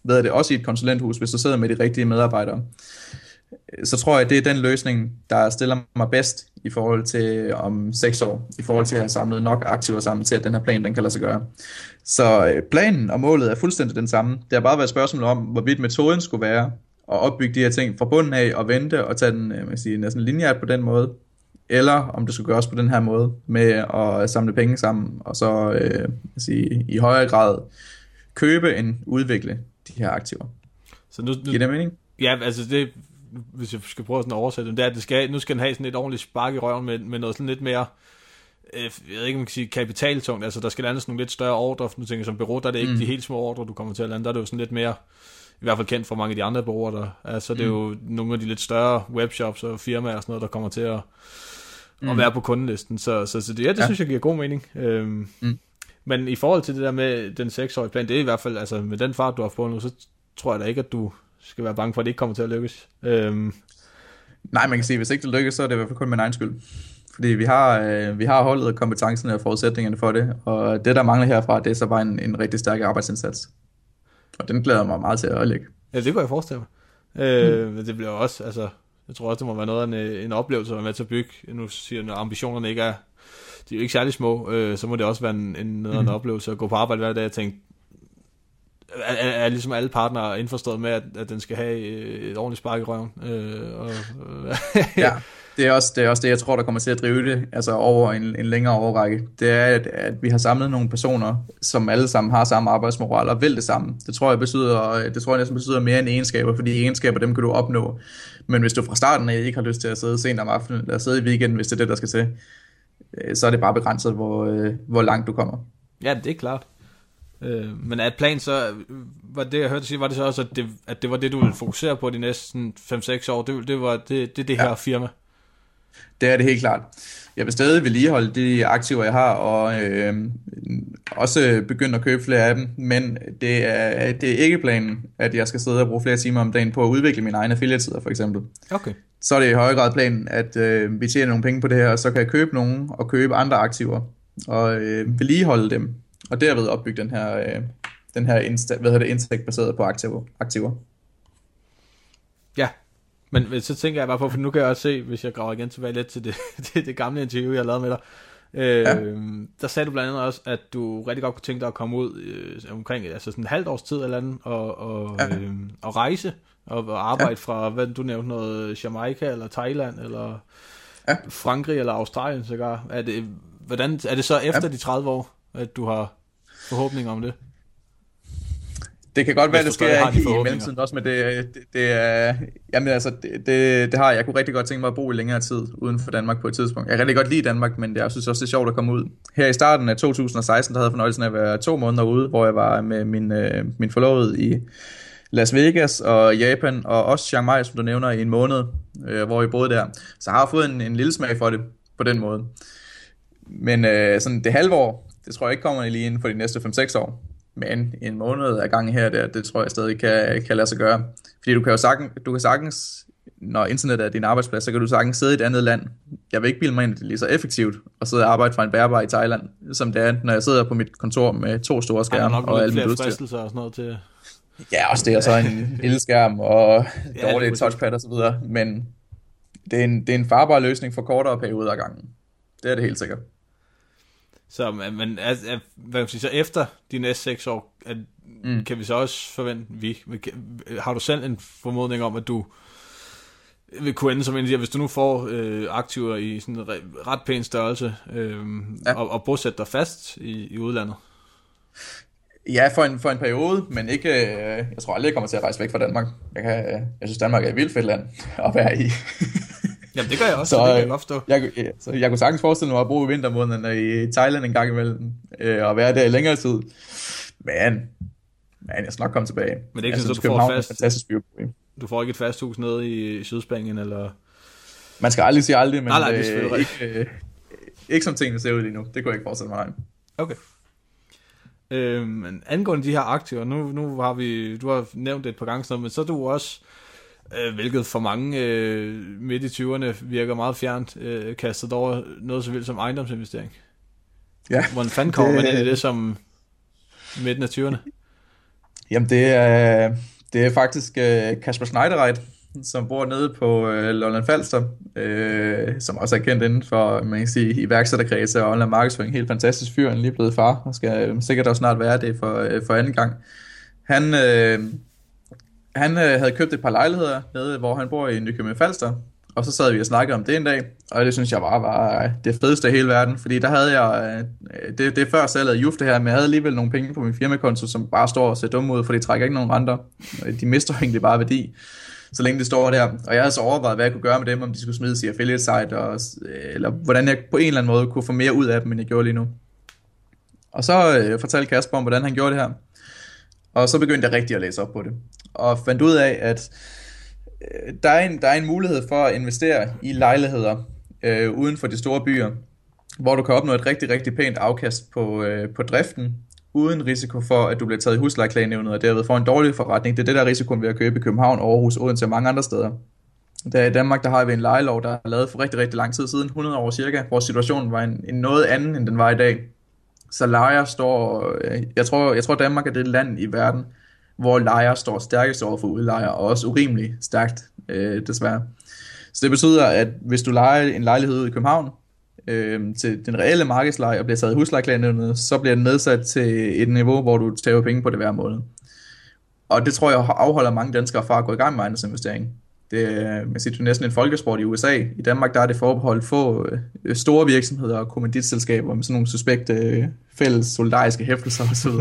ved det, også i et konsulenthus, hvis du sidder med de rigtige medarbejdere, så tror jeg, det er den løsning, der stiller mig bedst i forhold til om seks år, i forhold til at have samlet nok aktiver sammen til, at den her plan, den kan lade sig gøre. Så øh, planen og målet er fuldstændig den samme. Det har bare været et spørgsmål om, hvorvidt metoden skulle være at opbygge de her ting fra bunden af og vente og tage den øh, man sige, næsten lineært på den måde, eller om det skulle gøres på den her måde, med at samle penge sammen, og så øh, sige, i højere grad købe end udvikle de her aktiver. Så nu, nu, Giver det mening? Ja, altså det, hvis jeg skal prøve sådan at oversætte det, er, at det skal, nu skal den have sådan et ordentligt spark i røven med, med noget sådan lidt mere, øh, jeg ved ikke, om man kan sige kapitaltungt, altså der skal landes nogle lidt større ordre, nu tænker som bureau, der er det ikke mm. de helt små ordre, du kommer til at lande, der er det jo sådan lidt mere, i hvert fald kendt fra mange af de andre bureauer, der altså det er jo mm. nogle af de lidt større webshops og firmaer og sådan noget, der kommer til at, mm. at være på kundelisten, så, så, så det, ja, det ja. synes jeg giver god mening. Øhm, mm. Men i forhold til det der med den seksårige plan, det er i hvert fald, altså med den fart, du har fået nu, så tror jeg da ikke, at du skal være bange for, at det ikke kommer til at lykkes. Øhm. Nej, man kan sige, at hvis ikke det lykkes, så er det i hvert fald kun min egen skyld. Fordi vi har, øh, vi har holdet kompetencerne og forudsætningerne for det, og det, der mangler herfra, det er så bare en, en rigtig stærk arbejdsindsats. Og den glæder mig meget til at lægge. Ja, det kunne jeg forestille mig. Øh, mm. Det bliver også, altså, jeg tror også, det må være noget af en, en oplevelse at være med til at bygge. Nu siger jeg, når ambitionerne ikke er, de er jo ikke særlig små, øh, så må det også være en, en, noget mm. en oplevelse at gå på arbejde hver dag og tænke, er, er, er ligesom alle partnere indforstået med, at, at den skal have et ordentligt spark i røven. Øh, og, ja, det er, også, det er også det, jeg tror, der kommer til at drive det altså over en, en længere overrække. Det er, at, at vi har samlet nogle personer, som alle sammen har samme arbejdsmoral og vil det samme. Det tror jeg betyder, det tror jeg næsten betyder mere end egenskaber, fordi egenskaber, dem kan du opnå. Men hvis du fra starten af ikke har lyst til at sidde sent om aftenen, eller sidde i weekenden, hvis det er det, der skal til, øh, så er det bare begrænset, hvor, øh, hvor langt du kommer. Ja, det er klart. Øh, men at plan så, var det jeg hørte sige, var det så også, at det, at det var det, du ville fokusere på de næste 5-6 år, det, det var det, det, det her ja. firma? Det er det helt klart. Jeg vil stadig vedligeholde de aktiver, jeg har, og øh, også begynde at købe flere af dem, men det er, det er ikke planen, at jeg skal sidde og bruge flere timer om dagen på at udvikle mine egne affiliate for eksempel. Okay. Så er det i højere grad planen, at øh, vi tjener nogle penge på det her, og så kan jeg købe nogle og købe andre aktiver, og øh, vedligeholde dem, og derved opbygge den her, øh, den her insta- hvad hedder det, indtægt baseret på aktiver. aktiver. Ja, men så tænker jeg bare på, for nu kan jeg også se, hvis jeg graver igen tilbage lidt til det, til det gamle interview, jeg lavede med dig, Øh, ja. Der sagde du blandt andet også, at du rigtig godt kunne tænke dig at komme ud øh, omkring altså sådan en halvt års tid eller andet, og, og, ja. øh, og rejse, og, og arbejde ja. fra, hvad du nævnte, noget Jamaica, eller Thailand, eller ja. Frankrig, eller Australien sågar. Er det, hvordan, er det så efter ja. de 30 år, at du har forhåbning om det? Det kan godt være, det sker i mellemtiden også, men det, det, det er... Jamen altså, det, det, det har jeg. kunne rigtig godt tænke mig at bo i længere tid uden for Danmark på et tidspunkt. Jeg kan rigtig godt lide Danmark, men jeg synes også, det er sjovt at komme ud. Her i starten af 2016, der havde jeg fornøjelsen af at være to måneder ude, hvor jeg var med min, øh, min forlovede i Las Vegas og Japan, og også Chiang Mai, som du nævner, i en måned, øh, hvor vi boede der. Så jeg har fået en, en lille smag for det på den måde. Men øh, sådan det halve år, det tror jeg ikke kommer lige inden for de næste 5-6 år. Men en måned af gang her, der, det tror jeg stadig kan, kan lade sig gøre. Fordi du kan jo sagtens, du kan sagtens, når internet er din arbejdsplads, så kan du sagtens sidde i et andet land. Jeg vil ikke bilde mig ind, at det er lige så effektivt at sidde og arbejde fra en bærbar i Thailand, som det er, når jeg sidder på mit kontor med to store skærme og alle mine udstyr. og sådan noget til... Ja, også det er så en lille skærm og ja, dårlig touchpad og så videre, men det er, en, det er en farbar løsning for kortere perioder af gangen. Det er det helt sikkert. Så, men at, hvad kan sige, så efter de næste seks år, at, mm. kan vi så også forvente, vi, har du selv en formodning om, at du vil kunne ende som en af de hvis du nu får øh, aktiver i sådan en ret pæn størrelse, øh, ja. og, og bosætte dig fast i, i udlandet? Ja, for en, for en periode, men ikke, øh, jeg tror aldrig, jeg kommer til at rejse væk fra Danmark. Jeg, kan, jeg synes, Danmark er et vildt fedt land at være i. Jamen det gør jeg også, så, så det kan jeg godt forstå. Jeg, jeg, så jeg kunne sagtens forestille mig at bruge vintermånederne i Thailand en gang imellem, øh, og være der i længere tid. Men, men jeg skal nok komme tilbage. Men det er ikke sådan, at du får fast... Fantastisk by du får ikke et fast hus nede i Sydspanien, eller... Man skal aldrig sige aldrig, men nej, nej, det er øh, ikke, øh, ikke som tingene ser ud lige nu. Det kunne jeg ikke forestille mig. Okay. Øh, men angående de her aktiver, nu, nu har vi, du har nævnt det et par gange, men så er du også øh, hvilket for mange øh, midt i 20'erne virker meget fjernt, øh, kastet over noget så vildt som ejendomsinvestering. Ja. Hvordan fanden kommer det... man ind i det som midten af 20'erne? Jamen det er, det er faktisk øh, Kasper Schneiderreit, som bor nede på øh, Lolland Falster, øh, som også er kendt inden for man kan sige, iværksætterkredse og online markedsføring. Helt fantastisk fyr, han er lige blevet far, og skal sikkert også snart være det for, øh, for anden gang. Han, øh, han øh, havde købt et par lejligheder nede, hvor han bor i Nykøbing Falster, Og så sad vi og snakkede om det en dag, og det synes jeg bare var øh, det fedeste i hele verden, fordi der havde jeg, øh, det, det er før salget af Jufte her, men jeg havde alligevel nogle penge på min firmakonto, som bare står og ser dumme ud, for de trækker ikke nogen renter. Øh, de mister egentlig bare værdi, så længe det står der. Og jeg havde så overvejet, hvad jeg kunne gøre med dem, om de skulle smides i affiliate site, og, øh, eller hvordan jeg på en eller anden måde kunne få mere ud af dem, end jeg gjorde lige nu. Og så øh, fortalte Kasper om, hvordan han gjorde det her. Og så begyndte jeg rigtig at læse op på det. Og fandt ud af, at øh, der, er en, der er en mulighed for at investere i lejligheder øh, uden for de store byer, hvor du kan opnå et rigtig, rigtig pænt afkast på, øh, på driften, uden risiko for, at du bliver taget i huslejeklagenævnet, og derved får en dårlig forretning. Det er det, der er risikoen ved at købe i København, Aarhus, Odense og mange andre steder. Der i Danmark, der har vi en lejelov, der er lavet for rigtig, rigtig lang tid siden, 100 år cirka, hvor situationen var en, en noget anden, end den var i dag. Så lejer står, øh, jeg tror, jeg tror Danmark er det land i verden, hvor lejer står stærkest over for udlejer, og også urimelig stærkt, øh, desværre. Så det betyder, at hvis du lejer en lejlighed i København, øh, til den reelle markedsleje og bliver taget huslejeklagenævnet, så bliver den nedsat til et niveau, hvor du tager penge på det hver måned. Og det tror jeg afholder mange danskere fra at gå i gang med ejendomsinvestering. Det er man siger, næsten en folkesport i USA. I Danmark der er det forbeholdt få øh, store virksomheder og kommanditselskaber med sådan nogle suspekte øh, fælles solidariske hæftelser osv.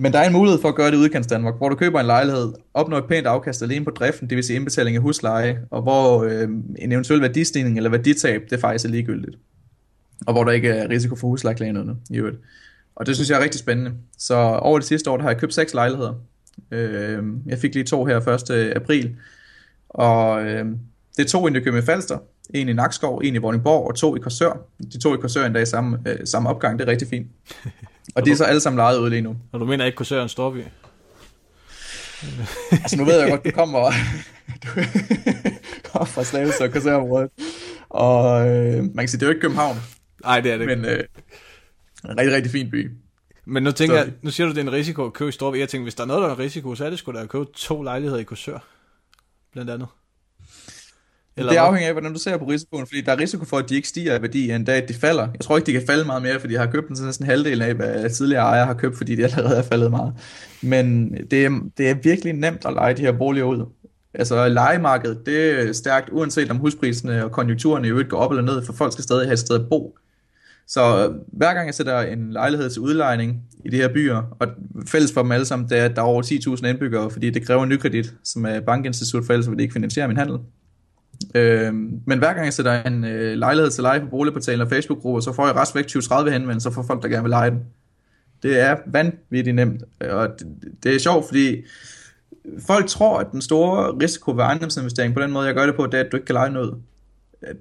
Men der er en mulighed for at gøre det i udkants Danmark, hvor du køber en lejlighed, opnår et pænt afkast alene på driften, det vil sige indbetaling af husleje, og hvor øh, en eventuel værdistigning eller værditab, det faktisk er ligegyldigt. Og hvor der ikke er risiko for huslejeklagenødene i øvrigt. Og det synes jeg er rigtig spændende. Så over det sidste år, der har jeg købt seks lejligheder. Øh, jeg fik lige to her 1. april. Og øh, det er to i Nykøbing Falster, en i Nakskov, en i Vordingborg og to i Korsør. De to i Korsør endda i samme, øh, samme opgang, det er rigtig fint. Og de er så alle sammen lejet ud lige nu. Og du mener ikke Korsør er en storby? altså nu ved jeg godt, du kommer, du kommer fra Slagelse og Korsørområdet. Og øh, man kan sige, det er jo ikke København. Nej, det er det ikke. Men øh, en rigtig, rigtig fin by. Men nu tænker så, jeg, nu siger du, det er en risiko at købe i Storby. Jeg tænker, hvis der er noget, der er en risiko, så er det sgu da at købe to lejligheder i Korsør. Blandt andet. Eller det afhænger af, hvordan du ser på risikoen, fordi der er risiko for, at de ikke stiger i værdi en dag, at de falder. Jeg tror ikke, de kan falde meget mere, fordi jeg har købt den til næsten halvdelen af, hvad tidligere ejere har købt, fordi de allerede er faldet meget. Men det er, det er virkelig nemt at lege de her boliger ud. Altså legemarkedet, det er stærkt, uanset om huspriserne og konjunkturerne i øvrigt går op eller ned, for folk skal stadig have et sted at bo. Så øh, hver gang jeg sætter en lejlighed til udlejning i de her byer, og fælles for dem alle sammen, det er, at der er over 10.000 indbyggere, fordi det kræver en nykredit, som er bankinstitut for ellers vil det ikke finansiere min handel. Øh, men hver gang jeg sætter en øh, lejlighed til leje på boligportalen og Facebook-grupper, så får jeg rest væk 20-30 henvendelser fra folk, der gerne vil lege den. Det er vanvittigt nemt, og det, det er sjovt, fordi folk tror, at den store risiko ved ejendomsinvestering, på den måde jeg gør det på, det er, at du ikke kan lege noget.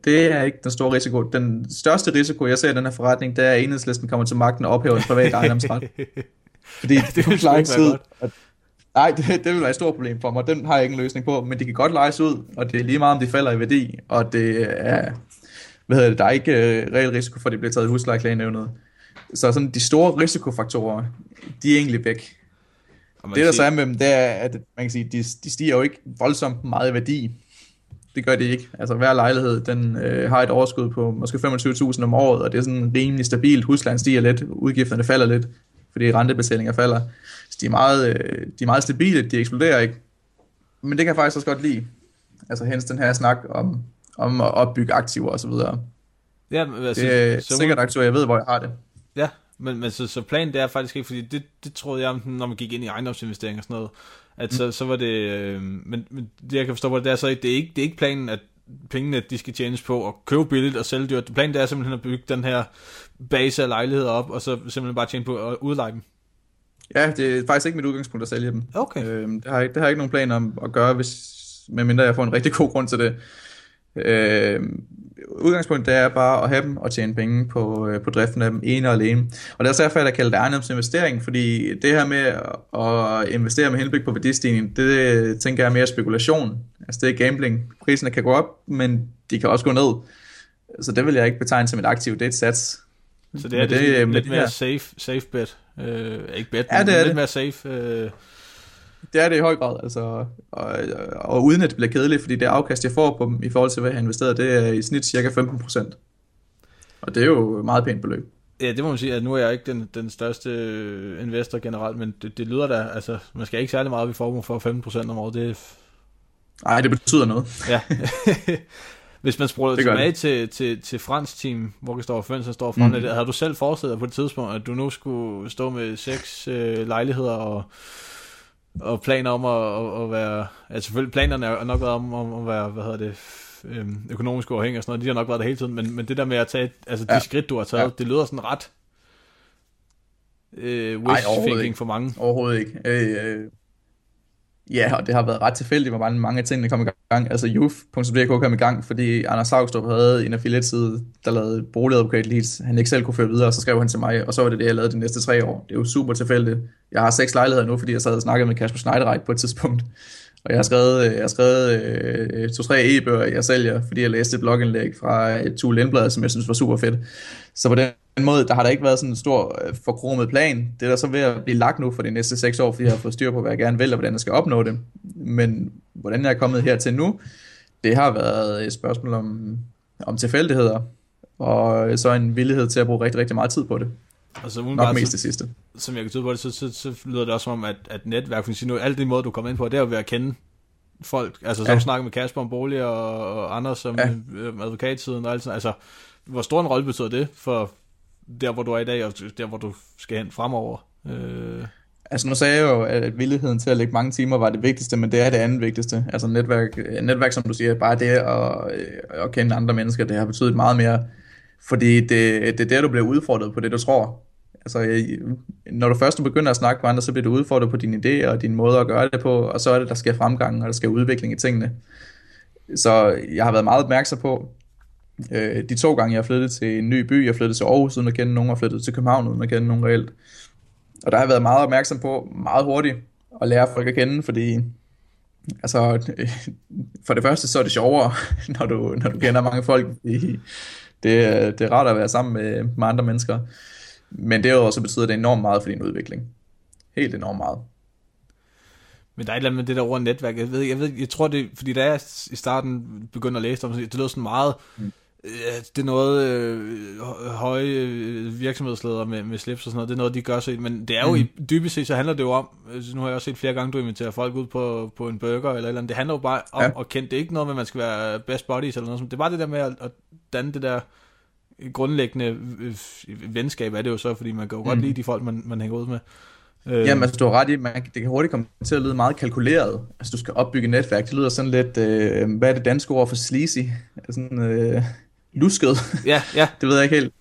Det er ikke den store risiko. Den største risiko, jeg ser i den her forretning, det er, at enhedslisten kommer til magten og ophæver en privat ejendomsret. Fordi det kunne lejes ud, og Nej, det, det vil være et stort problem for mig. Den har jeg ikke en løsning på, men de kan godt lejes ud, og det er lige meget, om de falder i værdi, og det er, hvad hedder det, der er ikke uh, reel risiko for, at de bliver taget i huslejeklagenævnet. Så sådan de store risikofaktorer, de er egentlig væk. Det, der så er med dem, det er, at man kan sige, de, de stiger jo ikke voldsomt meget i værdi. Det gør de ikke. Altså hver lejlighed, den øh, har et overskud på måske 25.000 om året, og det er sådan rimelig stabilt. Huslejen stiger lidt, udgifterne falder lidt, fordi rentebetalinger falder. Så de er meget, øh, de er meget stabile, de eksploderer ikke. Men det kan jeg faktisk også godt lide. Altså hens den her snak om, om at opbygge aktiver og så videre. Ja, altså, det er så sikkert aktiver, jeg ved, hvor jeg har det. Ja, men, men så, så planen det er faktisk ikke, fordi det, det troede jeg, når man gik ind i ejendomsinvesteringer og sådan noget, at så, så var det, øh, men, men det jeg kan forstå, det er så, det er ikke, det er ikke planen, at pengene, de skal tjenes på at købe billigt og sælge dyrt. Planen det er simpelthen at bygge den her base af lejligheder op, og så simpelthen bare tjene på at udleje dem. Ja, det er faktisk ikke mit udgangspunkt at sælge dem. Okay. Øhm, det, har jeg, det har jeg ikke nogen planer om at gøre, hvis, medmindre jeg får en rigtig god grund til det. Øhm, udgangspunktet er bare at have dem og tjene penge på, øh, på driften af dem ene og alene. Og det er derfor, jeg kalder det ejendomsinvestering, fordi det her med at investere med henblik på værdistigning, det tænker jeg er mere spekulation. Altså det er gambling. Priserne kan gå op, men de kan også gå ned. Så det vil jeg ikke betegne som et aktiv, det er et sats. Så det er, det, det, lidt mere safe, safe bet. Øh, ikke bet, ja, det er lidt det. mere safe. Øh. Det er det i høj grad, altså, og, og uden at det bliver kedeligt, fordi det afkast, jeg får på dem i forhold til, hvad jeg har investeret, det er i snit cirka 15%. Og det er jo meget pænt beløb. Ja, det må man sige, at nu er jeg ikke den, den største investor generelt, men det, det lyder da, altså, man skal ikke særlig meget vi får for 15% om året, det, Nej, det betyder noget. ja. Hvis man spurgte tilbage til, til, til fransk team, hvor står for står foran mm. det, havde du selv forestillet dig på et tidspunkt, at du nu skulle stå med seks øh, lejligheder og, og planer om at, at, være... Altså selvfølgelig, planerne er nok været om, om at være, hvad hedder det, øhm, økonomisk uafhængig og sådan noget, de har nok været der hele tiden, men, men det der med at tage, altså de ja. skridt, du har taget, ja. det lyder sådan ret øh, wish-thinking for mange. Overhovedet ikke. Øh, øh, Ja, og det har været ret tilfældigt, hvor mange, mange ting, der kom i gang. Altså Youth.dk kom i gang, fordi Anders Saugstrup havde en affiliate-side, der lavede boligadvokat leads. Han ikke selv kunne føre videre, og så skrev han til mig, og så var det det, jeg lavede de næste tre år. Det er jo super tilfældigt. Jeg har seks lejligheder nu, fordi jeg sad og snakkede med Kasper Schneidereit på et tidspunkt. Og jeg har skrevet, øh, jeg har skrevet øh, øh, to-tre e-bøger, jeg sælger, fordi jeg læste et blogindlæg fra et Tue Lindblad, som jeg synes var super fedt. Så på den måde, der har der ikke været sådan en stor øh, forkromet plan. Det er der så ved at blive lagt nu for de næste seks år, fordi jeg har fået styr på, hvad jeg gerne vil, og hvordan jeg skal opnå det. Men hvordan jeg er kommet hertil nu, det har været et spørgsmål om, om tilfældigheder, og så en villighed til at bruge rigtig, rigtig meget tid på det. Altså, Nok mest det sidste. Som jeg kan tyde på det, så, så, så lyder det også som om, at, at netværk, for nu, alt det måde, du kommer ind på, det er jo ved at kende folk, altså som ja. snakker med Kasper om bolig og, og andre som ja. Øh, advokatsiden og alt sådan, altså hvor stor en rolle betyder det for der, hvor du er i dag, og der, hvor du skal hen fremover? Øh... Altså nu sagde jeg jo, at villigheden til at lægge mange timer var det vigtigste, men det er det andet vigtigste. Altså netværk, øh, netværk som du siger, bare det at, øh, at kende andre mennesker, det har betydet meget mere, fordi det, det er der, du bliver udfordret på det, du tror. Altså, øh, når du først begynder at snakke med andre, så bliver du udfordret på dine idéer og din måde at gøre det på, og så er det, der sker fremgang, og der sker udvikling i tingene. Så jeg har været meget opmærksom på, øh, de to gange, jeg har flyttet til en ny by, jeg flyttet til Aarhus uden at kende nogen, og flyttet til København uden at kende nogen reelt. Og der har jeg været meget opmærksom på, meget hurtigt, at lære folk at kende, fordi altså, for det første, så er det sjovere, når du, når du kender mange folk. Det, det er rart at være sammen med, med andre mennesker. Men derudover så betyder det enormt meget for din udvikling. Helt enormt meget. Men der er et eller andet med det der ord netværk. Jeg ved, jeg, ved, jeg tror det, fordi da jeg i starten begyndte at læse om det, lød sådan meget, mm. Øh, det er noget øh, høje øh, virksomhedsledere med, med slips og sådan noget, det er noget, de gør sig men det er jo mm. i dybest set, så handler det jo om, altså, nu har jeg også set flere gange, du inviterer folk ud på, på en burger eller eller andet, det handler jo bare om ja. at kende, det er ikke noget med, at man skal være best buddies eller noget, det er bare det der med at, at danne det der grundlæggende øh, venskab er det jo så, fordi man kan jo mm. godt lide de folk, man, man hænger ud med. Øh. Jamen, altså, du har ret i, man, det kan hurtigt komme til at lyde meget kalkuleret. Altså, du skal opbygge netværk. Det lyder sådan lidt, øh, hvad er det danske ord for sleazy? Sådan, øh, lusket. Ja, ja. det ved jeg ikke helt.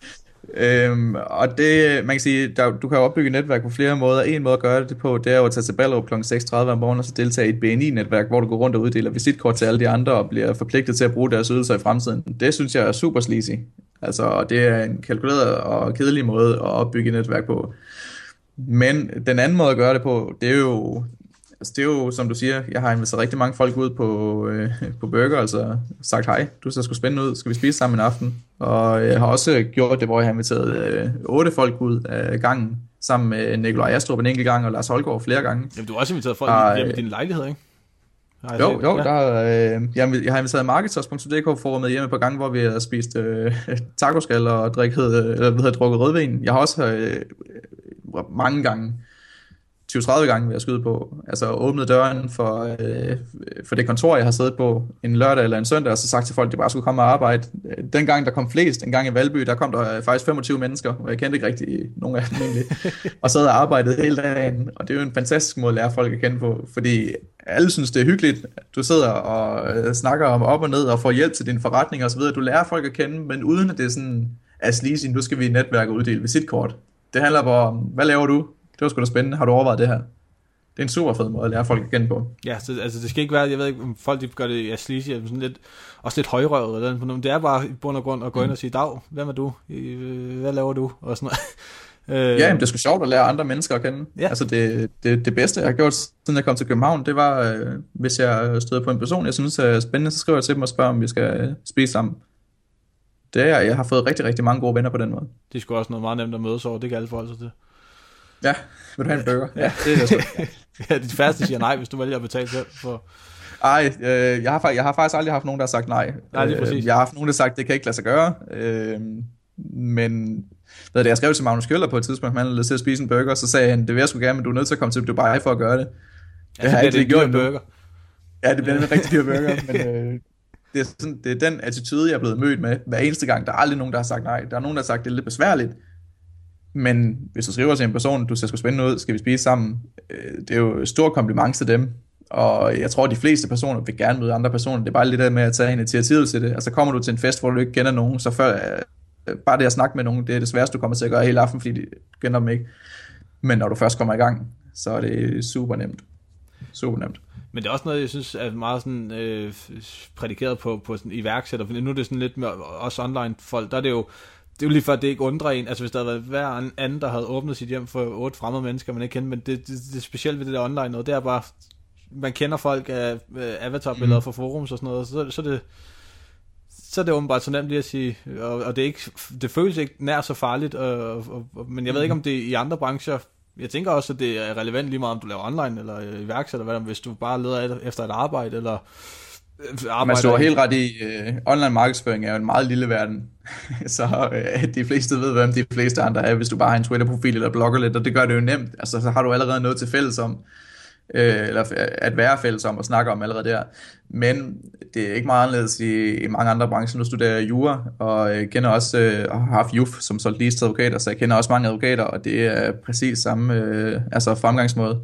Øhm, og det, man kan sige, der, du kan opbygge netværk på flere måder. En måde at gøre det på, det er jo at tage til Ballerup kl. 6.30 om morgenen, og så deltage i et BNI-netværk, hvor du går rundt og uddeler visitkort til alle de andre, og bliver forpligtet til at bruge deres ydelser i fremtiden. Det synes jeg er super sleazy. Altså, det er en kalkuleret og kedelig måde at opbygge et netværk på. Men den anden måde at gøre det på, det er jo, altså det er jo som du siger, jeg har inviteret rigtig mange folk ud på, øh, på burger, altså sagt hej, du ser sgu spændende ud, skal vi spise sammen en aften? Og jeg har også gjort det, hvor jeg har inviteret øh, otte folk ud af gangen, sammen med Nikolaj Astrup en enkelt gang, og Lars Holgaard flere gange. Jamen, du har også inviteret folk og, hjem i din lejlighed, ikke? Har jo, jo, ja. der, øh, jeg, jeg har inviteret Marketers.dk forumet hjemme på gangen, hvor vi har spist øh, tacoskal og drikket, eller, hvad hedder, drukket rødvin. Jeg har også øh, mange gange, 20-30 gange vil jeg skyde på, altså åbnet døren for, øh, for det kontor, jeg har siddet på en lørdag eller en søndag, og så sagt til folk, at de bare skulle komme og arbejde. Den gang, der kom flest, en gang i Valby, der kom der faktisk 25 mennesker, og jeg kendte ikke rigtig nogen af dem egentlig, og sad og arbejdede hele dagen, og det er jo en fantastisk måde at lære folk at kende på, fordi alle synes, det er hyggeligt. Du sidder og øh, snakker om op og ned og får hjælp til din forretning og så videre. Du lærer folk at kende, men uden at det er sådan, at sleazy, nu skal vi i netværk uddele visitkort. Det handler bare om, hvad laver du? Det var sgu da spændende. Har du overvejet det her? Det er en super fed måde at lære folk at kende på. Ja, så, altså det skal ikke være, jeg ved ikke, om folk de gør det ja, sleazy, sådan lidt, også lidt højrøvet, eller noget. det er bare i bund og grund at gå ind og sige, Dag, hvem er du? Hvad laver du? Og sådan noget. Øh, ja, men det er sgu sjovt at lære andre mennesker at kende. Ja. Altså det, det, det bedste, jeg har gjort, siden jeg kom til København, det var, øh, hvis jeg støder på en person, jeg synes er spændende, så skriver jeg til dem og spørger, om vi skal spise sammen. Det er jeg. Jeg har fået rigtig, rigtig mange gode venner på den måde. Det er sgu også noget meget nemt at mødes over. Det kan alle forholde sig til. Ja, vil du have en burger? Ja, det er det ja, de færreste siger nej, hvis du vælger at betale selv for... Ej, øh, jeg, har, jeg har faktisk aldrig haft nogen, der har sagt nej. Nej, det er præcis. Øh, jeg har haft nogen, der har sagt, det kan ikke lade sig gøre. Øh, men hvad det, jeg skrev til Magnus Kjøller på et tidspunkt, han havde lyst til at spise en burger, så sagde han, det vil jeg sgu gerne, men du er nødt til at komme til Dubai for at gøre det. Ja, det har jeg ikke gjort burger. Ja, det bliver en rigtig dyr burger, men øh, det, er sådan, det er den attitude, jeg er blevet mødt med hver eneste gang. Der er aldrig nogen, der har sagt nej. Der er nogen, der har sagt, det er lidt besværligt. Men hvis du skriver til en person, du ser sgu spændende ud, skal vi spise sammen, øh, det er jo et stort kompliment til dem. Og jeg tror, at de fleste personer vil gerne møde andre personer. Det er bare lidt der med at tage initiativet til det. Altså kommer du til en fest, hvor du ikke kender nogen, så før, øh, bare det at snakke med nogen, det er det sværeste, du kommer til at gøre hele aften, fordi du kender dem ikke. Men når du først kommer i gang, så er det super nemt. Super nemt. Men det er også noget, jeg synes er meget sådan, øh, prædikeret på, på sådan iværksætter. For nu er det sådan lidt med os online folk, der er det jo, det er jo lige at det ikke undrer en. Altså hvis der havde været hver anden, der havde åbnet sit hjem for otte fremmede mennesker, man ikke kender, men det, det, det specielt ved det der online noget, det er bare, man kender folk af avatar-billeder mm. fra forums og sådan noget, så, så det så er det åbenbart så nemt lige at sige, og, og det, er ikke, det føles ikke nær så farligt, og, og, og, men jeg ved ikke, om det i andre brancher, jeg tænker også, at det er relevant lige meget, om du laver online eller iværksætter, hvad, hvis du bare leder efter et arbejde, eller arbejder... Man står helt ret i, uh, online markedsføring er jo en meget lille verden, så uh, de fleste ved, hvem de fleste andre er, hvis du bare har en Twitter-profil eller blogger lidt, og det gør det jo nemt, altså så har du allerede noget til fælles om, øh, eller at være fælles om og snakke om allerede der. Men det er ikke meget anderledes i, i mange andre brancher. Nu studerer jeg jura, og jeg kender også, øh, har haft JUF som solgt advokater, så jeg kender også mange advokater, og det er præcis samme øh, altså fremgangsmåde.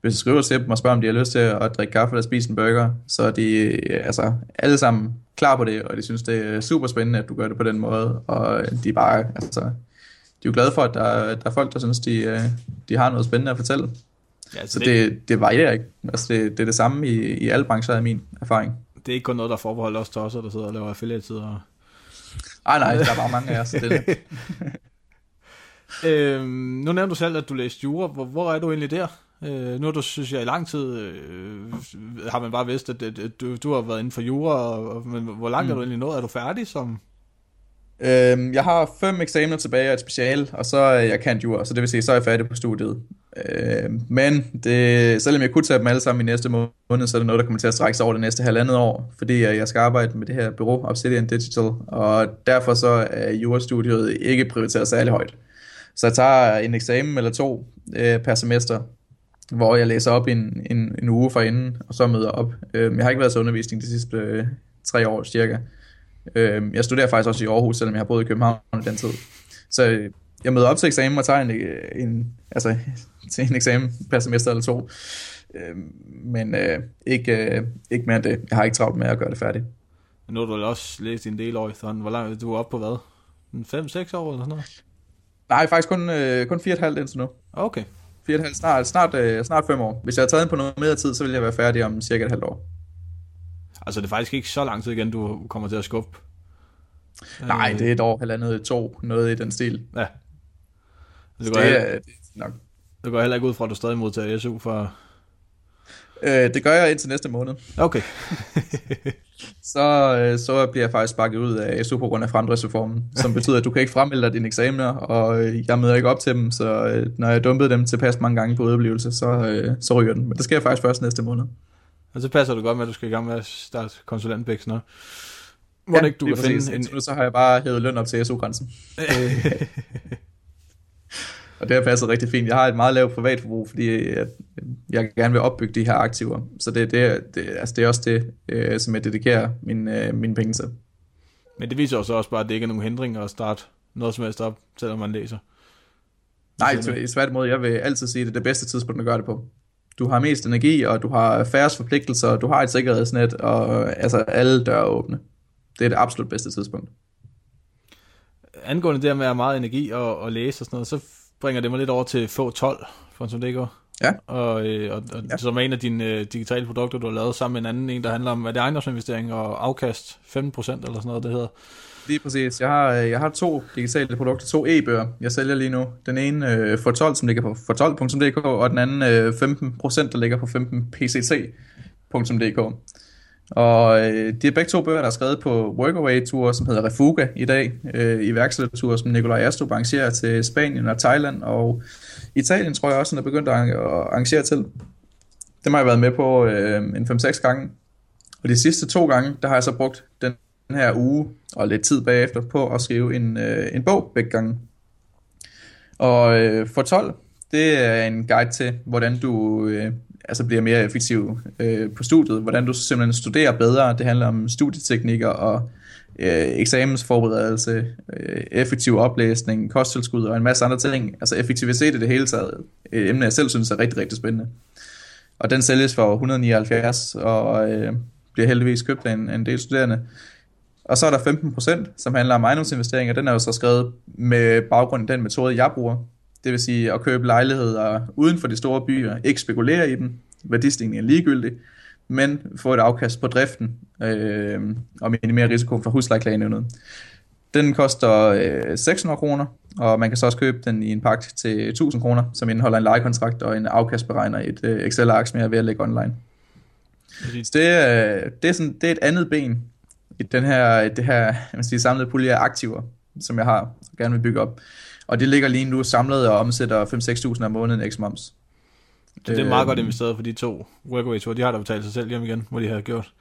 Hvis du skriver til dem og spørger, om de har lyst til at drikke kaffe eller spise en burger, så er de altså, alle sammen klar på det, og de synes, det er super spændende, at du gør det på den måde, og de er bare, altså, de er jo glade for, at der, der er folk, der synes, de, øh, de har noget spændende at fortælle. Ja, altså så det, det, det varierer ikke. Altså det, det er det samme i, i alle brancher af min erfaring. Det er ikke kun noget, der forbeholder os tosser, der sidder og laver affiliate-sider. Ej, nej, der er bare mange af os. Det er øhm, nu nævnte du selv, at du læste jura. Hvor, hvor er du egentlig der? Øh, nu har du, synes jeg, i lang tid øh, har man bare vidst, at, at, at du, du har været inden for jura, og, og, men hvor langt mm. er du egentlig nået? Er du færdig som Øhm, jeg har fem eksamener tilbage af et special, og så er jeg kendt jura, så det vil sige, så er jeg færdig på studiet. Øhm, men det, selvom jeg kunne tage dem alle sammen i næste måned, så er det noget, der kommer til at strække sig over det næste halvandet år, fordi jeg skal arbejde med det her bureau, Obsidian Digital, og derfor så er jurastudiet ikke prioriteret særlig højt. Så jeg tager en eksamen eller to øh, per semester, hvor jeg læser op en, en, en uge forinden, og så møder op. Øhm, jeg har ikke været så undervisning de sidste øh, tre år cirka. Øh, jeg studerer faktisk også i Aarhus, selvom jeg har boet i København i den tid. Så øh, jeg møder op til eksamen og tager en, øh, en, altså, til en eksamen per semester eller to. Øh, men øh, ikke, øh, ikke mere end det. Jeg har ikke travlt med at gøre det færdigt. Men nu har du også læst en del år efterhånden. Hvor langt du er oppe på hvad? 5-6 år eller sådan noget? Nej, faktisk kun, øh, kun 4,5 indtil nu. Okay. 4,5, snart, snart, øh, snart 5 år. Hvis jeg havde taget den på noget mere tid, så ville jeg være færdig om cirka et halvt år. Altså det er faktisk ikke så lang tid igen, du kommer til at skubbe. Nej, det er et år, halvandet, to, noget i den stil. Ja. Det går, det, er, det nok. Det går heller ikke ud fra, at du stadig modtager SU for... Øh, det gør jeg indtil næste måned. Okay. så, øh, så bliver jeg faktisk sparket ud af SU på grund af fremdriftsreformen, som betyder, at du kan ikke fremmelde dig dine eksamener, og øh, jeg møder ikke op til dem, så øh, når jeg dumpede dem tilpas mange gange på udeblivelse, så, øh, så ryger den. Men det sker faktisk først næste måned. Og så passer du godt med, at du skal i gang med at starte konsulentbæksen. Hvor ja, ikke du kan finde en... Nu så har jeg bare hævet løn op til SU-grænsen. og det har passet rigtig fint. Jeg har et meget lavt privatforbrug, fordi jeg, jeg gerne vil opbygge de her aktiver. Så det, det, det, altså det er også det, øh, som jeg dedikerer mine, øh, mine penge til. Men det viser også også bare, at det ikke er nogen hindring at starte noget som helst op, selvom man læser. Nej, i svært måde, jeg vil altid sige, at det er det bedste tidspunkt at gøre det på du har mest energi, og du har færre forpligtelser, og du har et sikkerhedsnet, og altså alle døre er åbne. Det er det absolut bedste tidspunkt. Angående det med at meget energi og, og læse og sådan noget, så bringer det mig lidt over til få 12 fra går. Ja. Og, øh, og, og ja. som er en af dine øh, digitale produkter, du har lavet sammen med en anden, en der handler om, hvad det er ejendomsinvestering og afkast, 15% eller sådan noget, det hedder. Lige præcis. Jeg har, øh, jeg har to digitale produkter, to e-bøger, jeg sælger lige nu. Den ene øh, for 12, som ligger på for 12.dk, og den anden øh, 15%, der ligger på 15pcc.dk. Og øh, de er begge to bøger, der er skrevet på Workaway-tur, som hedder Refuga i dag, øh, iværksættertur, som Nikolaj Astrup arrangerer til Spanien og Thailand, og Italien tror jeg også, han er begyndt at arrangere til. Det har jeg været med på øh, en 5-6 gange. Og de sidste to gange, der har jeg så brugt den den her uge og lidt tid bagefter på at skrive en, øh, en bog begge gange. Og øh, for 12, det er en guide til, hvordan du øh, altså bliver mere effektiv øh, på studiet, hvordan du simpelthen studerer bedre. Det handler om studieteknikker og øh, eksamensforberedelse, øh, effektiv oplæsning, kosttilskud og en masse andre ting. Altså effektivitet i det hele taget. Et emne, jeg selv synes er rigtig, rigtig spændende. Og den sælges for 179 og øh, bliver heldigvis købt af en, en del studerende. Og så er der 15%, som handler om ejendomsinvesteringer. Den er jo så skrevet med baggrund i den metode, jeg bruger. Det vil sige at købe lejligheder uden for de store byer, ikke spekulere i dem, værdistigningen er ligegyldig, men få et afkast på driften øh, og minimere risikoen for huslejeklagenævnet. Den koster øh, 600 kroner, og man kan så også købe den i en pakke til 1000 kroner, som indeholder en lejekontrakt og en afkastberegner i et øh, Excel-ark, som jeg er ved at lægge online. Så det, øh, det, er sådan, det er et andet ben i den her, det her man siger, samlede pulje af aktiver, som jeg har og gerne vil bygge op. Og det ligger lige nu samlet og omsætter 5-6.000 om måneden x moms. Så det er meget øh, godt investeret for de to workaway ture. De har da betalt sig selv hjem igen, hvor de har gjort.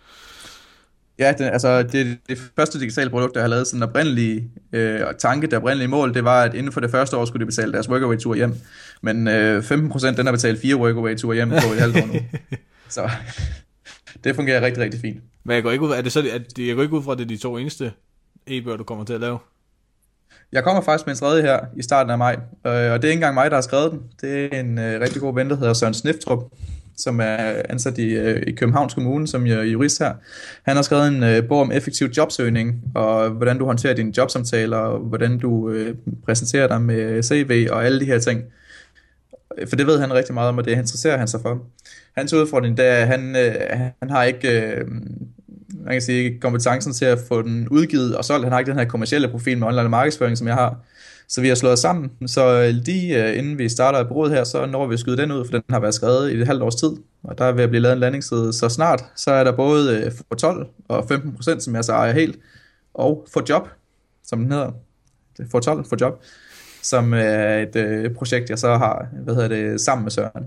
Ja, det, altså det, det første digitale produkt, der har lavet sådan en oprindelig øh, tanke, der oprindelige mål, det var, at inden for det første år skulle de betale deres workaway-tur hjem. Men øh, 15% den har betalt fire workaway-ture hjem på et halvt år nu. Så det fungerer rigtig, rigtig fint. Men jeg går ikke ud, er det så, at jeg går ikke ud fra, at det er de to eneste e-bøger, du kommer til at lave? Jeg kommer faktisk med en tredje her i starten af maj, øh, og det er ikke engang mig, der har skrevet den. Det er en øh, rigtig god ven, der hedder Søren Sniftrup, som er ansat i, øh, i Københavns Kommune som jurist her. Han har skrevet en øh, bog om effektiv jobsøgning, og hvordan du håndterer dine jobsamtaler, og hvordan du øh, præsenterer dig med CV og alle de her ting. For det ved han rigtig meget om, og det interesserer han sig for. Hans udfordring, det er, at han, øh, han har ikke man kan sige, kompetencen til at få den udgivet og solgt. Han har ikke den her kommercielle profil med online markedsføring, som jeg har. Så vi har slået sammen. Så øh, lige øh, inden vi starter bureauet her, så når vi at skyde den ud, for den har været skrevet i et halvt års tid. Og der er ved at blive lavet en landingsside. Så snart, så er der både øh, for 12 og 15 procent, som jeg så ejer helt, og for job, som den hedder. For 12 for job, som er et øh, projekt, jeg så har, hvad hedder det, sammen med Søren.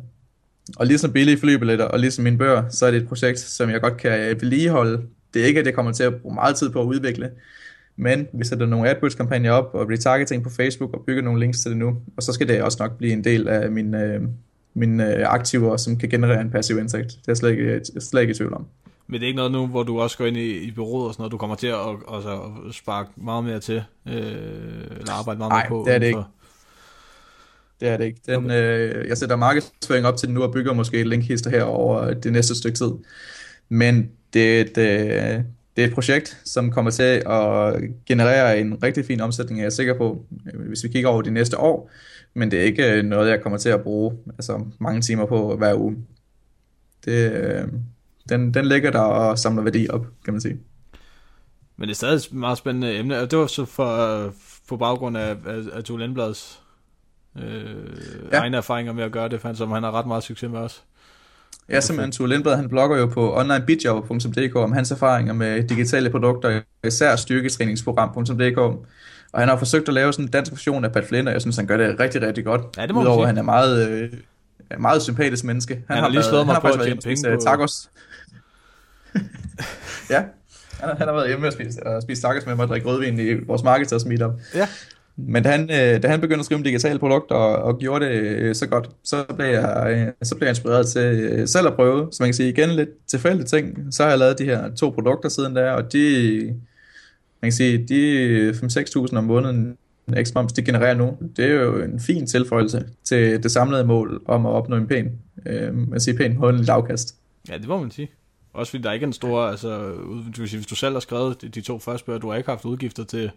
Og ligesom billige flybilletter, og ligesom mine bøger, så er det et projekt, som jeg godt kan vedligeholde det er ikke, at det kommer til at bruge meget tid på at udvikle, men vi sætter nogle AdWords-kampagner op og retargeting på Facebook og bygger nogle links til det nu, og så skal det også nok blive en del af min, øh, min øh, aktiver, som kan generere en passiv indtægt. Det er jeg slet ikke, slet ikke i tvivl om. Men det er ikke noget nu, hvor du også går ind i, i bureauet og sådan noget, du kommer til at altså, sparke meget mere til, øh, eller arbejde meget mere på? Nej, det er det ikke. Det er det ikke. Den, øh, jeg sætter markedsføring op til den nu og bygger måske et linkhister her over det næste stykke tid. Men det, det, det er et projekt, som kommer til at generere en rigtig fin omsætning, er jeg sikker på, hvis vi kigger over de næste år. Men det er ikke noget, jeg kommer til at bruge altså mange timer på hver uge. Det, den, den ligger der og samler værdi op, kan man sige. Men det er stadig et meget spændende emne, og det var så for, på baggrund af, af, af Tue Lindblads øh, ja. egne erfaringer med at gøre det, som han har ret meget succes med også. Ja, simpelthen Tue Lindblad, han blogger jo på onlinebitjobber.dk om hans erfaringer med digitale produkter, især styrketræningsprogram.dk. Og han har forsøgt at lave sådan en dansk version af Pat Flynn, og jeg synes, han gør det rigtig, rigtig godt. Ja, det må Udover, han er meget, øh, meget sympatisk menneske. Han, han har, lige slået mig på at tjene penge på... Tacos. ja, han har, han har været hjemme og spist, og spist tacos med mig og drikke rødvin i vores marketers meetup. Ja. Men da han, øh, da han begyndte at skrive om digitale produkter og, og gjorde det øh, så godt, så blev, jeg, øh, så blev jeg inspireret til øh, selv at prøve. Så man kan sige igen lidt tilfældige ting. Så har jeg lavet de her to produkter siden der, og de, man kan sige, de 5-6.000 om måneden ekstra moms, de genererer nu, det er jo en fin tilføjelse til det samlede mål om at opnå en pæn, øh, man siger pæn månedligt afkast. Ja, det må man sige. Også fordi der er ikke en stor, altså, du vil sige, hvis du selv har skrevet de, de to første bøger, du har ikke haft udgifter til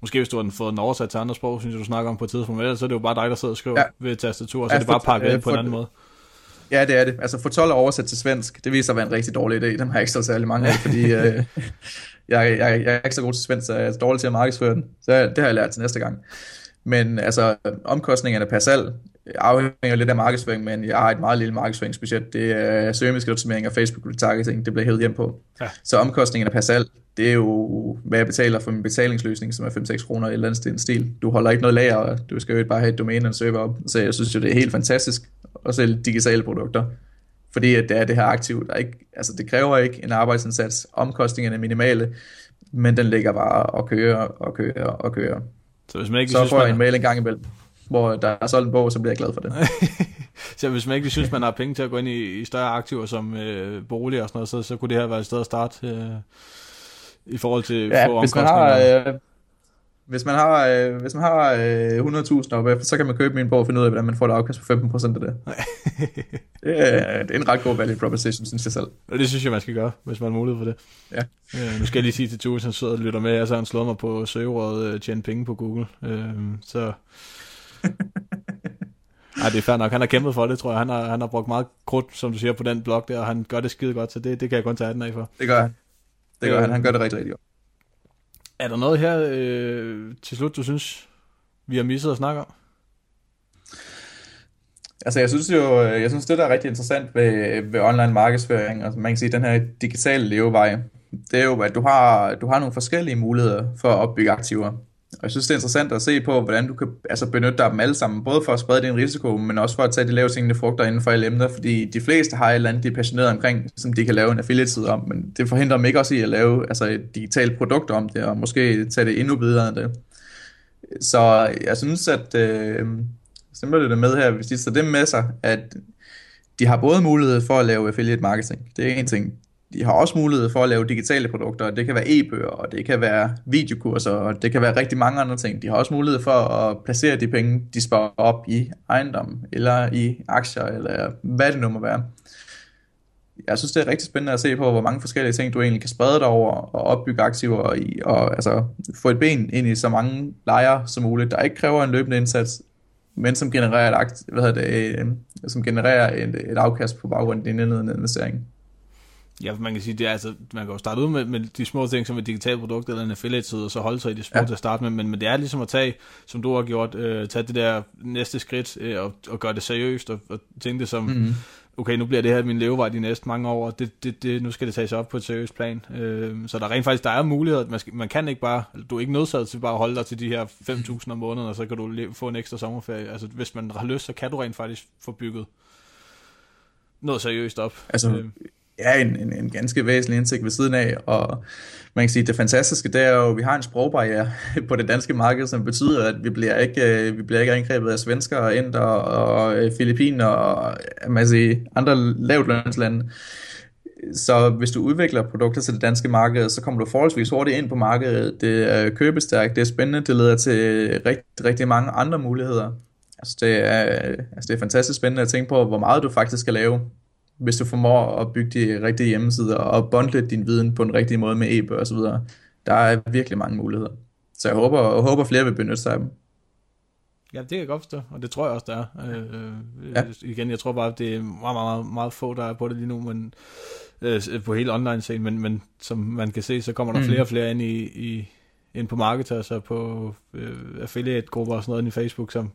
Måske hvis du har fået den oversat til andre sprog, synes jeg, du snakker om på et tidspunkt, men ellers så er det jo bare dig, der sidder og skriver ja. ved tastatur, så ja, er det bare pakket ind på en anden måde. Ja, det er det. Altså for 12 er oversat til svensk, det viser sig at være en rigtig dårlig idé. Dem har jeg ikke så særlig mange af, fordi øh, jeg, jeg, jeg er ikke så god til svensk, så jeg er dårlig til at markedsføre den. Så det har jeg lært til næste gang. Men altså, omkostningerne per salg afhænger lidt af markedsføring, men jeg har et meget lille markedsføringsbudget. Det er søgemisk optimering og Facebook retargeting, det bliver hævet hjem på. Ja. Så omkostningerne per salg, det er jo, hvad jeg betaler for min betalingsløsning, som er 5-6 kroner eller andet stil. Du holder ikke noget lager, og du skal jo bare have et domæne og en server op. Så jeg synes jo, det er helt fantastisk at sælge digitale produkter. Fordi at det er det her aktivt. Der ikke, altså det kræver ikke en arbejdsindsats. Omkostningerne er minimale, men den ligger bare og kører og kører og kører. Så, hvis man ikke så synes, får jeg en mail en gang imellem, hvor der er solgt en bog, så bliver jeg glad for det. så hvis man ikke synes, man har penge til at gå ind i, i større aktiver som øh, bolig og sådan noget, så, så kunne det her være et sted at starte øh, i forhold til ja, få hvis man har, øh, hvis man har, øh, hvis man har øh, 100.000 op så kan man købe min bog og finde ud af, hvordan man får et afkast på 15% af det. det, er, det er en ret god value proposition, synes jeg selv. Og det synes jeg, man skal gøre, hvis man har mulighed for det. Ja. Øh, nu skal jeg lige sige til Tue, han sidder og lytter med, altså han slået mig på søgeordet øh, tjene penge på Google. Øh, så... Nej, det er fair nok. Han har kæmpet for det, tror jeg. Han har, han har brugt meget krudt, som du siger, på den blog der, og han gør det skide godt, så det, det kan jeg kun tage den af for. Det gør han. Det gør øh, han. Han gør det rigtig, rigtig godt. Er der noget her øh, til slut, du synes, vi har misset at snakke om? Altså jeg synes jo, øh, jeg synes det der er rigtig interessant ved, ved online markedsføring, altså man kan sige den her digitale levevej, det er jo, at du har, du har nogle forskellige muligheder for at opbygge aktiver. Og jeg synes, det er interessant at se på, hvordan du kan altså, benytte dig af dem alle sammen, både for at sprede din risiko, men også for at tage de lavest hængende frugter inden for alle emner, fordi de fleste har et eller andet, de er passionerede omkring, som de kan lave en affiliate om, men det forhindrer dem ikke også i at lave altså, et digitalt produkt om det, og måske tage det endnu videre end det. Så jeg synes, at øh, simpelthen det med her, hvis de tager det med sig, at de har både mulighed for at lave affiliate marketing, det er en ting de har også mulighed for at lave digitale produkter, det kan være e-bøger, og det kan være videokurser, og det kan være rigtig mange andre ting. De har også mulighed for at placere de penge, de sparer op i ejendom, eller i aktier, eller hvad det nu må være. Jeg synes, det er rigtig spændende at se på, hvor mange forskellige ting, du egentlig kan sprede dig over, og opbygge aktiver, i, og altså, få et ben ind i så mange lejre som muligt, der ikke kræver en løbende indsats, men som genererer et, akt, hvad hedder det, øh, som genererer et, et afkast på baggrund af din indledende investering. Ja, man kan sige, det er altså, man kan jo starte ud med, med de små ting, som et digitalt produkt eller en affiliate-side, og så holde sig i det små ja. til at starte med, men, men det er ligesom at tage, som du har gjort, øh, tage det der næste skridt øh, og, og gøre det seriøst, og, og tænke det som, mm-hmm. okay, nu bliver det her min levevej de næste mange år, og det, det, det, nu skal det tages op på et seriøst plan. Øh, så der er rent faktisk, der er muligheder, man, skal, man kan ikke bare, du er ikke nødsaget til bare at holde dig til de her 5.000 om måneden, og så kan du få en ekstra sommerferie. Altså, hvis man har lyst, så kan du rent faktisk få bygget noget seriøst op. Altså, øh, ja, en, en, en ganske væsentlig indsigt ved siden af, og man kan sige, det fantastiske, det er jo, at vi har en sprogbarriere på det danske marked, som betyder, at vi bliver ikke, øh, vi bliver ikke angrebet af svensker og inder og øh, filippiner og øh, man sige, andre lavtlønslande. Så hvis du udvikler produkter til det danske marked, så kommer du forholdsvis hurtigt ind på markedet. Det er købestærkt, det er spændende, det leder til rigtig, rigtig mange andre muligheder. Altså det, er, altså det er fantastisk spændende at tænke på, hvor meget du faktisk skal lave hvis du formår at bygge de rigtige hjemmesider og bundle din viden på en rigtig måde med e-bøger osv. Der er virkelig mange muligheder. Så jeg håber, jeg håber flere vil benytte sig af dem. Ja, det kan jeg godt forstå, og det tror jeg også, der er. Øh, ja. Igen, jeg tror bare, at det er meget, meget, meget, meget få, der er på det lige nu, men øh, på hele online-scenen, men, men som man kan se, så kommer der mm. flere og flere ind i, i ind på Marketers og på øh, affiliate-grupper og sådan noget i Facebook, som...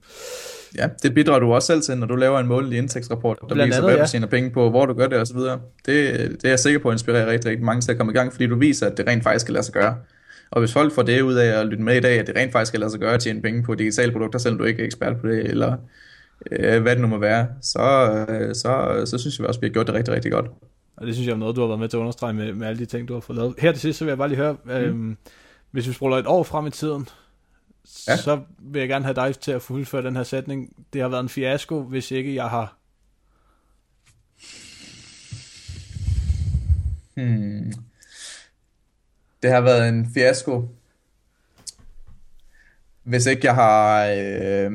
Ja, det bidrager du også selv til, når du laver en målelig indtægtsrapport, der Blandt viser, hvad du tjener penge på, hvor du gør det osv. Det, det er jeg sikker på at inspirere rigtig, rigtig mange til at komme i gang, fordi du viser, at det rent faktisk kan lade sig gøre. Og hvis folk får det ud af at lytte med i dag, at det rent faktisk kan lade sig gøre at tjene penge på digitale produkter, selvom du ikke er ekspert på det, eller øh, hvad det nu må være, så, øh, så, så synes jeg også, at vi har gjort det rigtig, rigtig godt. Og det synes jeg er noget, du har været med til at understrege med, med alle de ting, du har fået lavet. Her til sidst, så vil jeg bare lige høre, mm. øhm, hvis vi spruller et år frem i tiden, ja. så vil jeg gerne have dig til at fuldføre den her sætning. Det har været en fiasko, hvis ikke jeg har... Hmm. Det har været en fiasko, hvis ikke jeg har... Øh,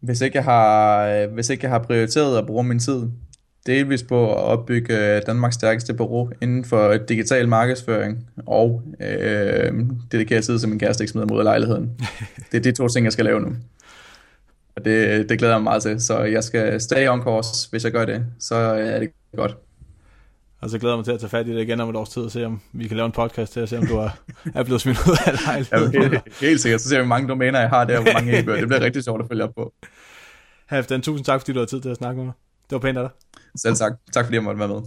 hvis ikke jeg har, øh, hvis ikke jeg har prioriteret at bruge min tid delvis på at opbygge Danmarks stærkeste bureau inden for digital markedsføring og øh, dedikere tid til min kæreste ikke smider mod lejligheden. Det er de to ting, jeg skal lave nu. Og det, det glæder jeg mig meget til. Så jeg skal stay on course, hvis jeg gør det. Så er det godt. Og så glæder jeg mig til at tage fat i det igen om et års tid og se, om vi kan lave en podcast til at se, om du er, er blevet smidt ud af lejligheden. Ja, helt, helt sikkert. Så ser vi, hvor mange domæner jeg har der, hvor mange e Det bliver rigtig sjovt at følge op på. Halvdan, tusind tak, fordi du har tid til at snakke med mig. Det var pænt af dig. Selv tak. Tak fordi jeg måtte være med.